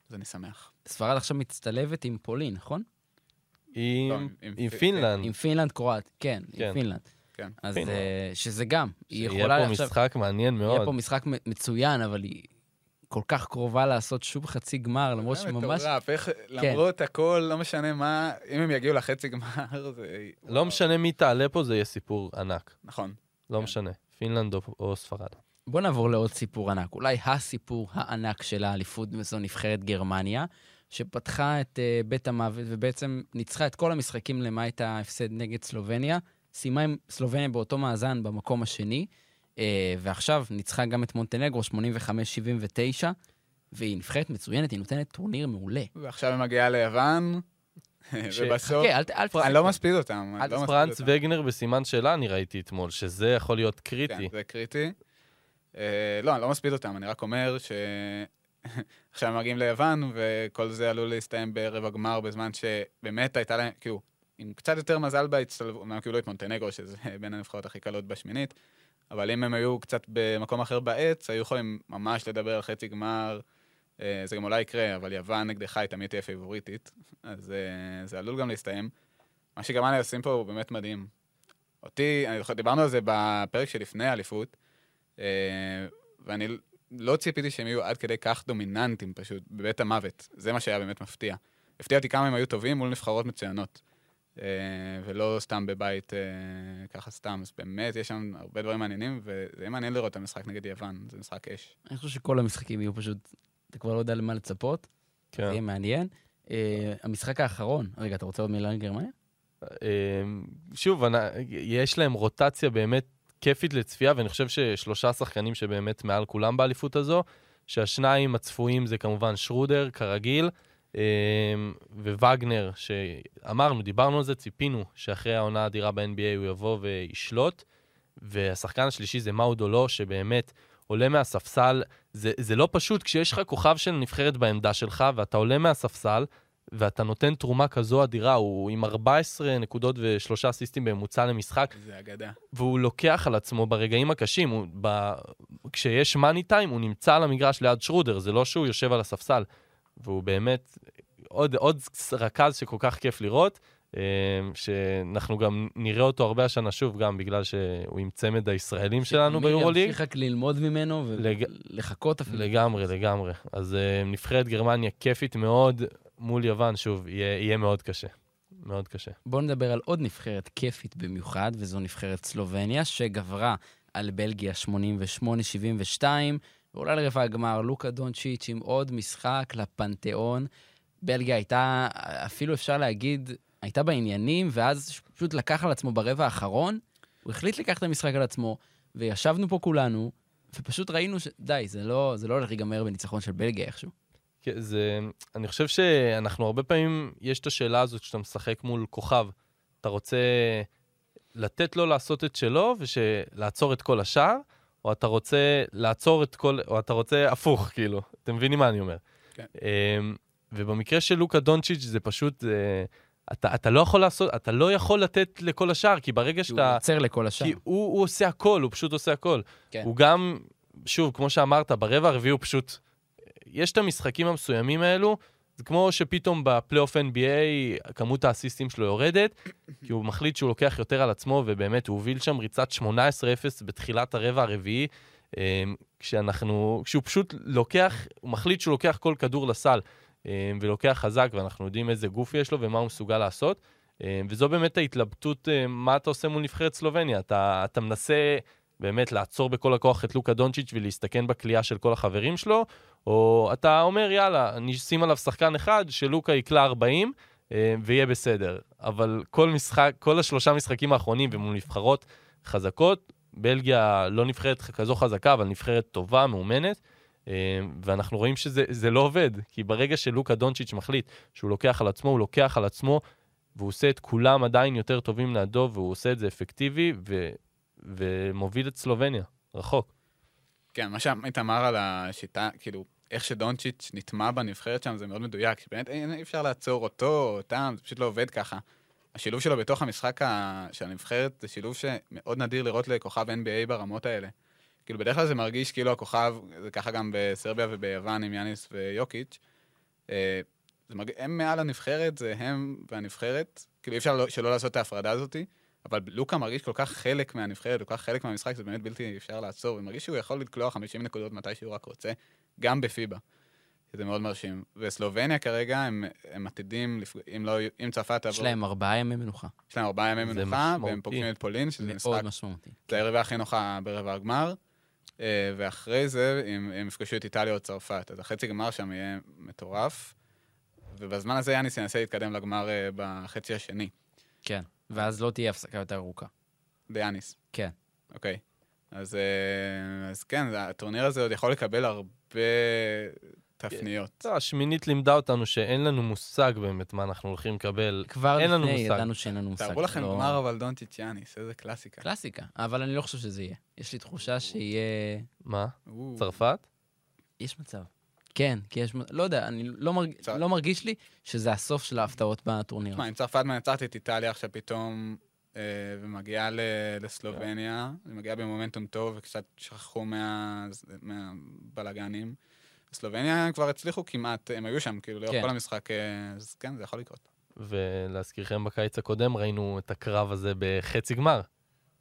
אז אני שמח. ספרד עכשיו מצטלבת עם פולין, נכון? עם, לא, עם- עם, עם- פינלנד, עם פינלנד קרואט, כן, כן. עם פינלנד. כן. אז פינלנד. אה, שזה גם, היא שיהיה יכולה פה עכשיו... משחק מעניין מאוד. יהיה פה משחק מצוין, אבל היא כל כך קרובה לעשות שוב חצי גמר, למרות זה שממש... מטורף, איך, למרות הכל, לא משנה מה, אם הם יגיעו לחצי גמר, זה... לא וואו. משנה מי תעלה פה, זה יהיה סיפור ענק. נכון. לא כן. משנה, פינלנד או, ספרד. בוא נעבור לעוד סיפור ענק. אולי הסיפור הענק של האליפות זו נבחרת גרמניה, שפתחה את אה, בית המוות ובעצם ניצחה את כל המשחקים למעט ההפסד נגד סלובניה. סיימה עם סלובניה באותו מאזן במקום השני, ועכשיו ניצחה גם את מונטנגרו 85-79, והיא נבחרת מצוינת, היא נותנת טורניר מעולה. ועכשיו היא מגיעה ליוון, ובסוף... חכה, אל ת... אל ת- אני לא מספיד אותם. לא פרנץ. וגנר בסימן שאלה אני ראיתי אתמול, שזה יכול להיות קריטי. כן, זה קריטי. אה, לא, אני לא מספיד אותם, אני רק אומר ש... עכשיו הם מגיעים ליוון, וכל זה עלול להסתיים ברבע גמר בזמן שבאמת הייתה להם, כאילו, עם קצת יותר מזל בהצטלבות, אומנם קיבלו את מונטנגרו, שזה בין הנבחרות הכי קלות בשמינית, אבל אם הם היו קצת במקום אחר בעץ, היו יכולים ממש לדבר על חצי גמר. אה, זה גם אולי יקרה, אבל יוון נגדך היא תמיד תהיה פייבוריטית, אז אה, זה עלול גם להסתיים. מה שגרמניה עושים פה הוא באמת מדהים. אותי, אני זוכר, דיברנו על זה בפרק שלפני האליפות, אה, ואני לא ציפיתי שהם יהיו עד כדי כך דומיננטים פשוט, בבית המוות. זה מה שהיה באמת מפתיע. הפתיע אותי כמה הם היו טובים מול נבחרות מצוינות. אה, ולא סתם בבית אה, ככה סתם, אז באמת יש שם הרבה דברים מעניינים, וזה יהיה מעניין לראות את המשחק נגד יוון, זה משחק אש. אני חושב שכל המשחקים יהיו פשוט, אתה כבר לא יודע למה לצפות, זה כן. יהיה מעניין. אה, המשחק האחרון, רגע, אתה רוצה עוד מילה על גרמניה? שוב, יש להם רוטציה באמת כיפית לצפייה, ואני חושב ששלושה שחקנים שבאמת מעל כולם באליפות הזו, שהשניים הצפויים זה כמובן שרודר, כרגיל, ווגנר, שאמרנו, דיברנו על זה, ציפינו שאחרי העונה האדירה ב-NBA הוא יבוא וישלוט, והשחקן השלישי זה מאודולו, שבאמת עולה מהספסל. זה, זה לא פשוט כשיש לך כוכב של נבחרת בעמדה שלך, ואתה עולה מהספסל, ואתה נותן תרומה כזו אדירה, הוא עם 14 נקודות ושלושה אסיסטים בממוצע למשחק, זה אגדה. והוא לוקח על עצמו ברגעים הקשים, הוא, ב, כשיש מאני טיים, הוא נמצא על המגרש ליד שרודר, זה לא שהוא יושב על הספסל. והוא באמת עוד, עוד רכז שכל כך כיף לראות, אה, שאנחנו גם נראה אותו הרבה השנה שוב, גם בגלל שהוא עם צמד הישראלים שלנו ביורוליג. ימשיך רק ללמוד ממנו לג- ולחכות אפילו. לגמרי, לגמרי. אז uh, נבחרת גרמניה כיפית מאוד מול יוון, שוב, יהיה, יהיה מאוד קשה. מאוד קשה. בואו נדבר על עוד נבחרת כיפית במיוחד, וזו נבחרת סלובניה, שגברה על בלגיה 88-72, ועולה לרבע הגמר לוקה דונצ'יץ' עם עוד משחק לפנתיאון. בלגיה הייתה, אפילו אפשר להגיד, הייתה בעניינים, ואז פשוט לקח על עצמו ברבע האחרון, הוא החליט לקחת את המשחק על עצמו, וישבנו פה כולנו, ופשוט ראינו שדי, זה לא, זה לא הולך להיגמר בניצחון של בלגיה איכשהו. כן, זה... אני חושב שאנחנו הרבה פעמים, יש את השאלה הזאת כשאתה משחק מול כוכב. אתה רוצה לתת לו לעשות את שלו ולעצור את כל השאר, או אתה רוצה לעצור את כל... או אתה רוצה הפוך, כאילו. אתם מבינים מה אני אומר? כן. אמ, ובמקרה של לוקה דונצ'יץ' זה פשוט... זה... אתה, אתה לא יכול לעשות, אתה לא יכול לתת לכל השאר, כי ברגע שהוא שאתה... עוצר לכל השאר. כי הוא, הוא עושה הכל, הוא פשוט עושה הכל. כן. הוא גם, שוב, כמו שאמרת, ברבע הרביעי הוא פשוט... יש את המשחקים המסוימים האלו, זה כמו שפתאום בפלייאוף NBA כמות האסיסטים שלו יורדת, כי הוא מחליט שהוא לוקח יותר על עצמו, ובאמת הוא הוביל שם ריצת 18-0 בתחילת הרבע הרביעי, אה, כשאנחנו, כשהוא פשוט לוקח, הוא מחליט שהוא לוקח כל כדור לסל, אה, ולוקח חזק, ואנחנו יודעים איזה גוף יש לו ומה הוא מסוגל לעשות. אה, וזו באמת ההתלבטות, מה אתה עושה מול נבחרת סלובניה. אתה, אתה מנסה באמת לעצור בכל הכוח את לוקה דונצ'יץ' ולהסתכן בכלייה של כל החברים שלו, או אתה אומר, יאללה, אני אשים עליו שחקן אחד, שלוקה יקלע 40, אה, ויהיה בסדר. אבל כל משחק, כל השלושה משחקים האחרונים ומול נבחרות חזקות, בלגיה לא נבחרת כזו חזקה, אבל נבחרת טובה, מאומנת, אה, ואנחנו רואים שזה זה לא עובד, כי ברגע שלוקה דונצ'יץ' מחליט שהוא לוקח על עצמו, הוא לוקח על עצמו, והוא עושה את כולם עדיין יותר טובים לידו, והוא עושה את זה אפקטיבי, ומוביל את סלובניה, רחוק. כן, מה שעמית אמר על השיטה, כאילו, איך שדונצ'יץ' נטמע בנבחרת שם, זה מאוד מדויק, שבאמת אי אי אפשר לעצור אותו, או אותם, זה פשוט לא עובד ככה. השילוב שלו בתוך המשחק ה... של הנבחרת זה שילוב שמאוד נדיר לראות לכוכב NBA ברמות האלה. כאילו, בדרך כלל זה מרגיש כאילו הכוכב, זה ככה גם בסרביה וביוון עם יאניס ויוקיץ'. אה, מרג... הם מעל הנבחרת, זה הם והנבחרת. כאילו, אי אפשר לא, שלא לעשות את ההפרדה הזאת, אבל לוקה מרגיש כל כך חלק מהנבחרת, כל כך חלק מהמשחק, זה באמת בלתי אפשר לעצור, ומרגיש שהוא יכול לקלוע 50 נקודות מתי שהוא רק רוצה, גם בפיבה. שזה מאוד מרשים. וסלובניה כרגע, הם, הם עתידים. אם, לא, אם צרפת תעבור... יש להם ארבעה ימי מנוחה. יש להם ארבעה ימי זה מנוחה, משמעותי. והם פוגשים את פולין, שזה משחק, מאוד משמעותי. זה היריבה הכי נוחה ברבע הגמר. אה, ואחרי זה, הם, הם יפגשו את איטליה או צרפת. אז החצי גמר שם יהיה מטורף. ובזמן הזה יאניס ינסה להתקדם לגמר אה, בחצי השני. כן. ואז לא תהיה הפסקה יותר ארוכה. ליאניס. כן. אוקיי. אז, אה, אז כן, הטורניר הזה עוד יכול לקבל הרבה תפניות. לא, השמינית לימדה אותנו שאין לנו מושג באמת מה אנחנו הולכים לקבל. כבר לפני מושג. ידענו שאין לנו מושג. תארו לכם לא- גמר אבל דונטיץ' יאניס, איזה קלאסיקה. קלאסיקה, אבל אני לא חושב שזה יהיה. יש לי תחושה שיהיה... מה? או, צרפת? יש מצב. כן, כי יש... לא יודע, אני לא, מרג... צר- לא מרגיש לי שזה הסוף של ההפתעות בטורניר. תשמע, אם צרפת מנצחת את איטליה עכשיו פתאום, אה, ומגיעה ל- לסלובניה, היא מגיעה במומנטום טוב וקצת שכחו מה- מהבלאגנים. סלובניה כבר הצליחו כמעט, הם היו שם, כאילו, לאורך כן. כל המשחק, אה, אז כן, זה יכול לקרות. ולהזכירכם, בקיץ הקודם ראינו את הקרב הזה בחצי גמר.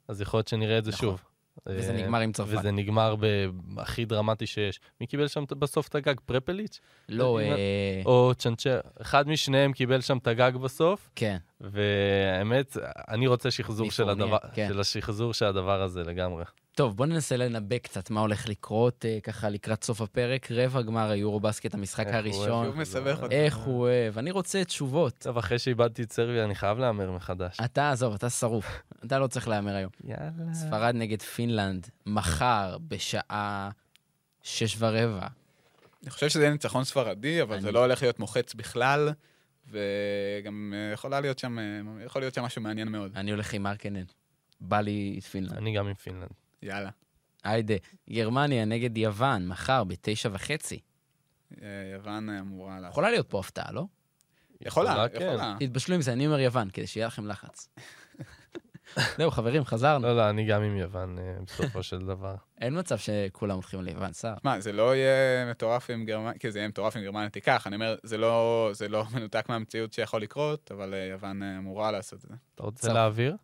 אז יכול להיות שנראה את זה נכון. שוב. וזה אה, נגמר עם צרפת. וזה נגמר בהכי דרמטי שיש. מי קיבל שם בסוף את הגג? פרפליץ'? לא, אה... או צ'נצ'ר? אחד משניהם קיבל שם את הגג בסוף, כן. והאמת, אני רוצה שחזור של מפורניה, הדבר, כן. של השחזור של הדבר הזה לגמרי. טוב, בוא ננסה לנבא קצת מה הולך לקרות, אה, ככה לקראת סוף הפרק. רבע גמר היורו-בסקט, המשחק איך הוא הראשון. שוב מסבך אותי. איך הוא אוהב. אני רוצה תשובות. טוב, אחרי שאיבדתי את סרביה, אני חייב להמר מחדש. אתה, עזוב, אתה שרוף. אתה לא צריך להמר היום. יאללה. ספרד נגד פינלנד, מחר, בשעה שש ורבע. אני חושב שזה יהיה ניצחון ספרדי, אבל זה אני- לא הולך להיות מוחץ בכלל, וגם אה, יכולה להיות שם, אה, יכול להיות שם משהו מעניין מאוד. אני הולך עם מרקנן. בא לי את פינלנד. אני גם עם פינלנד. יאללה. היידה. גרמניה נגד יוון, מחר בתשע וחצי. אה, יוון אה, אמורה לעשות. יכולה להיות פה הפתעה, לא? יכולה, כן. יכולה. תתבשלו עם זה, אני אומר יוון, כדי שיהיה לכם לחץ. זהו, חברים, חזרנו. לא, לא, אני גם עם יוון אה, בסופו של דבר. אין מצב שכולם הולכים ליוון, סער. מה, זה לא יהיה מטורף אם גרמניה, כי זה יהיה מטורף אם גרמניה תיקח, אני אומר, זה לא, זה לא מנותק מהמציאות שיכול לקרות, אבל יוון אמורה לעשות את זה. אתה רוצה. להעביר?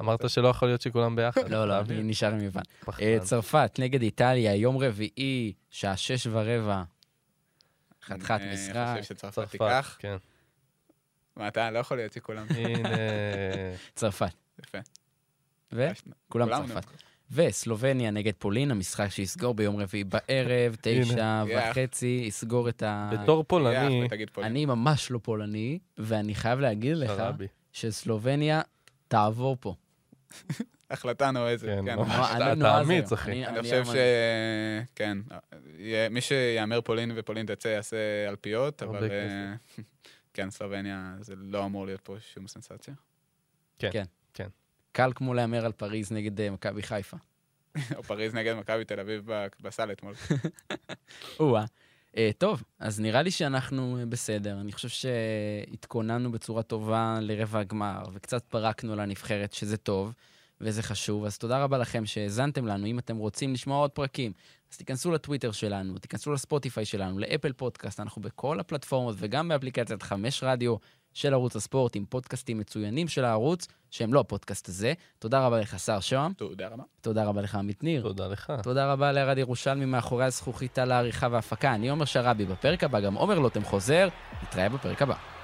אמרת שלא יכול להיות שכולם ביחד. לא, לא? אני נשאר עם יוון. אה, צרפת נגד איטליה, יום רביעי, שעה שש ורבע. חתיכת אה, משחק. אני חושב שצרפת צרפת, תיקח. כן. מה, אתה לא יכול להיות שכולם... הנה, צרפת. יפה. וכולם כולם צרפת. וסלובניה נגד פולין, המשחק שיסגור ביום רביעי בערב, תשע. וחצי, יסגור את ה... בתור פולני. אני ממש לא פולני, ואני חייב להגיד לך. שסלובניה תעבור פה. החלטה נועזת, כן, כן. אתה- אמיץ. אחי. אני- אני אני חושב היום- ש... כן, מי שיאמר פולין ופולין תצא יעשה אלפיות, אבל אה, כן, סלובניה זה לא אמור להיות פה שום סנסציה. קל כמו להמר על פריז נגד אה, מכבי חיפה. או פריז נגד מכבי תל אביב בסל אתמול. או-אה. אה, טוב, אז נראה לי שאנחנו אה, בסדר. אני חושב שהתכוננו בצורה טובה לרבע הגמר, וקצת פרקנו לנבחרת, שזה טוב וזה חשוב. אז תודה רבה לכם שהאזנתם לנו. אם אתם רוצים לשמוע עוד פרקים, אז תיכנסו לטוויטר שלנו, תיכנסו לספוטיפיי שלנו, לאפל פודקאסט, אנחנו בכל הפלטפורמות וגם באפליקציית חמש רדיו של ערוץ הספורט, עם פודקאסטים מצוינים של הערוץ, שהם לא הפודקאסט הזה. תודה רבה לך, שר שוהם. תודה רבה. תודה רבה לך, עמית ניר. תודה לך. תודה רבה לארד ירושלמי מאחורי הזכוכית על העריכה וההפקה. אני עומר שראבי בפרק הבא, גם עומר לוטם חוזר. נתראה בפרק הבא.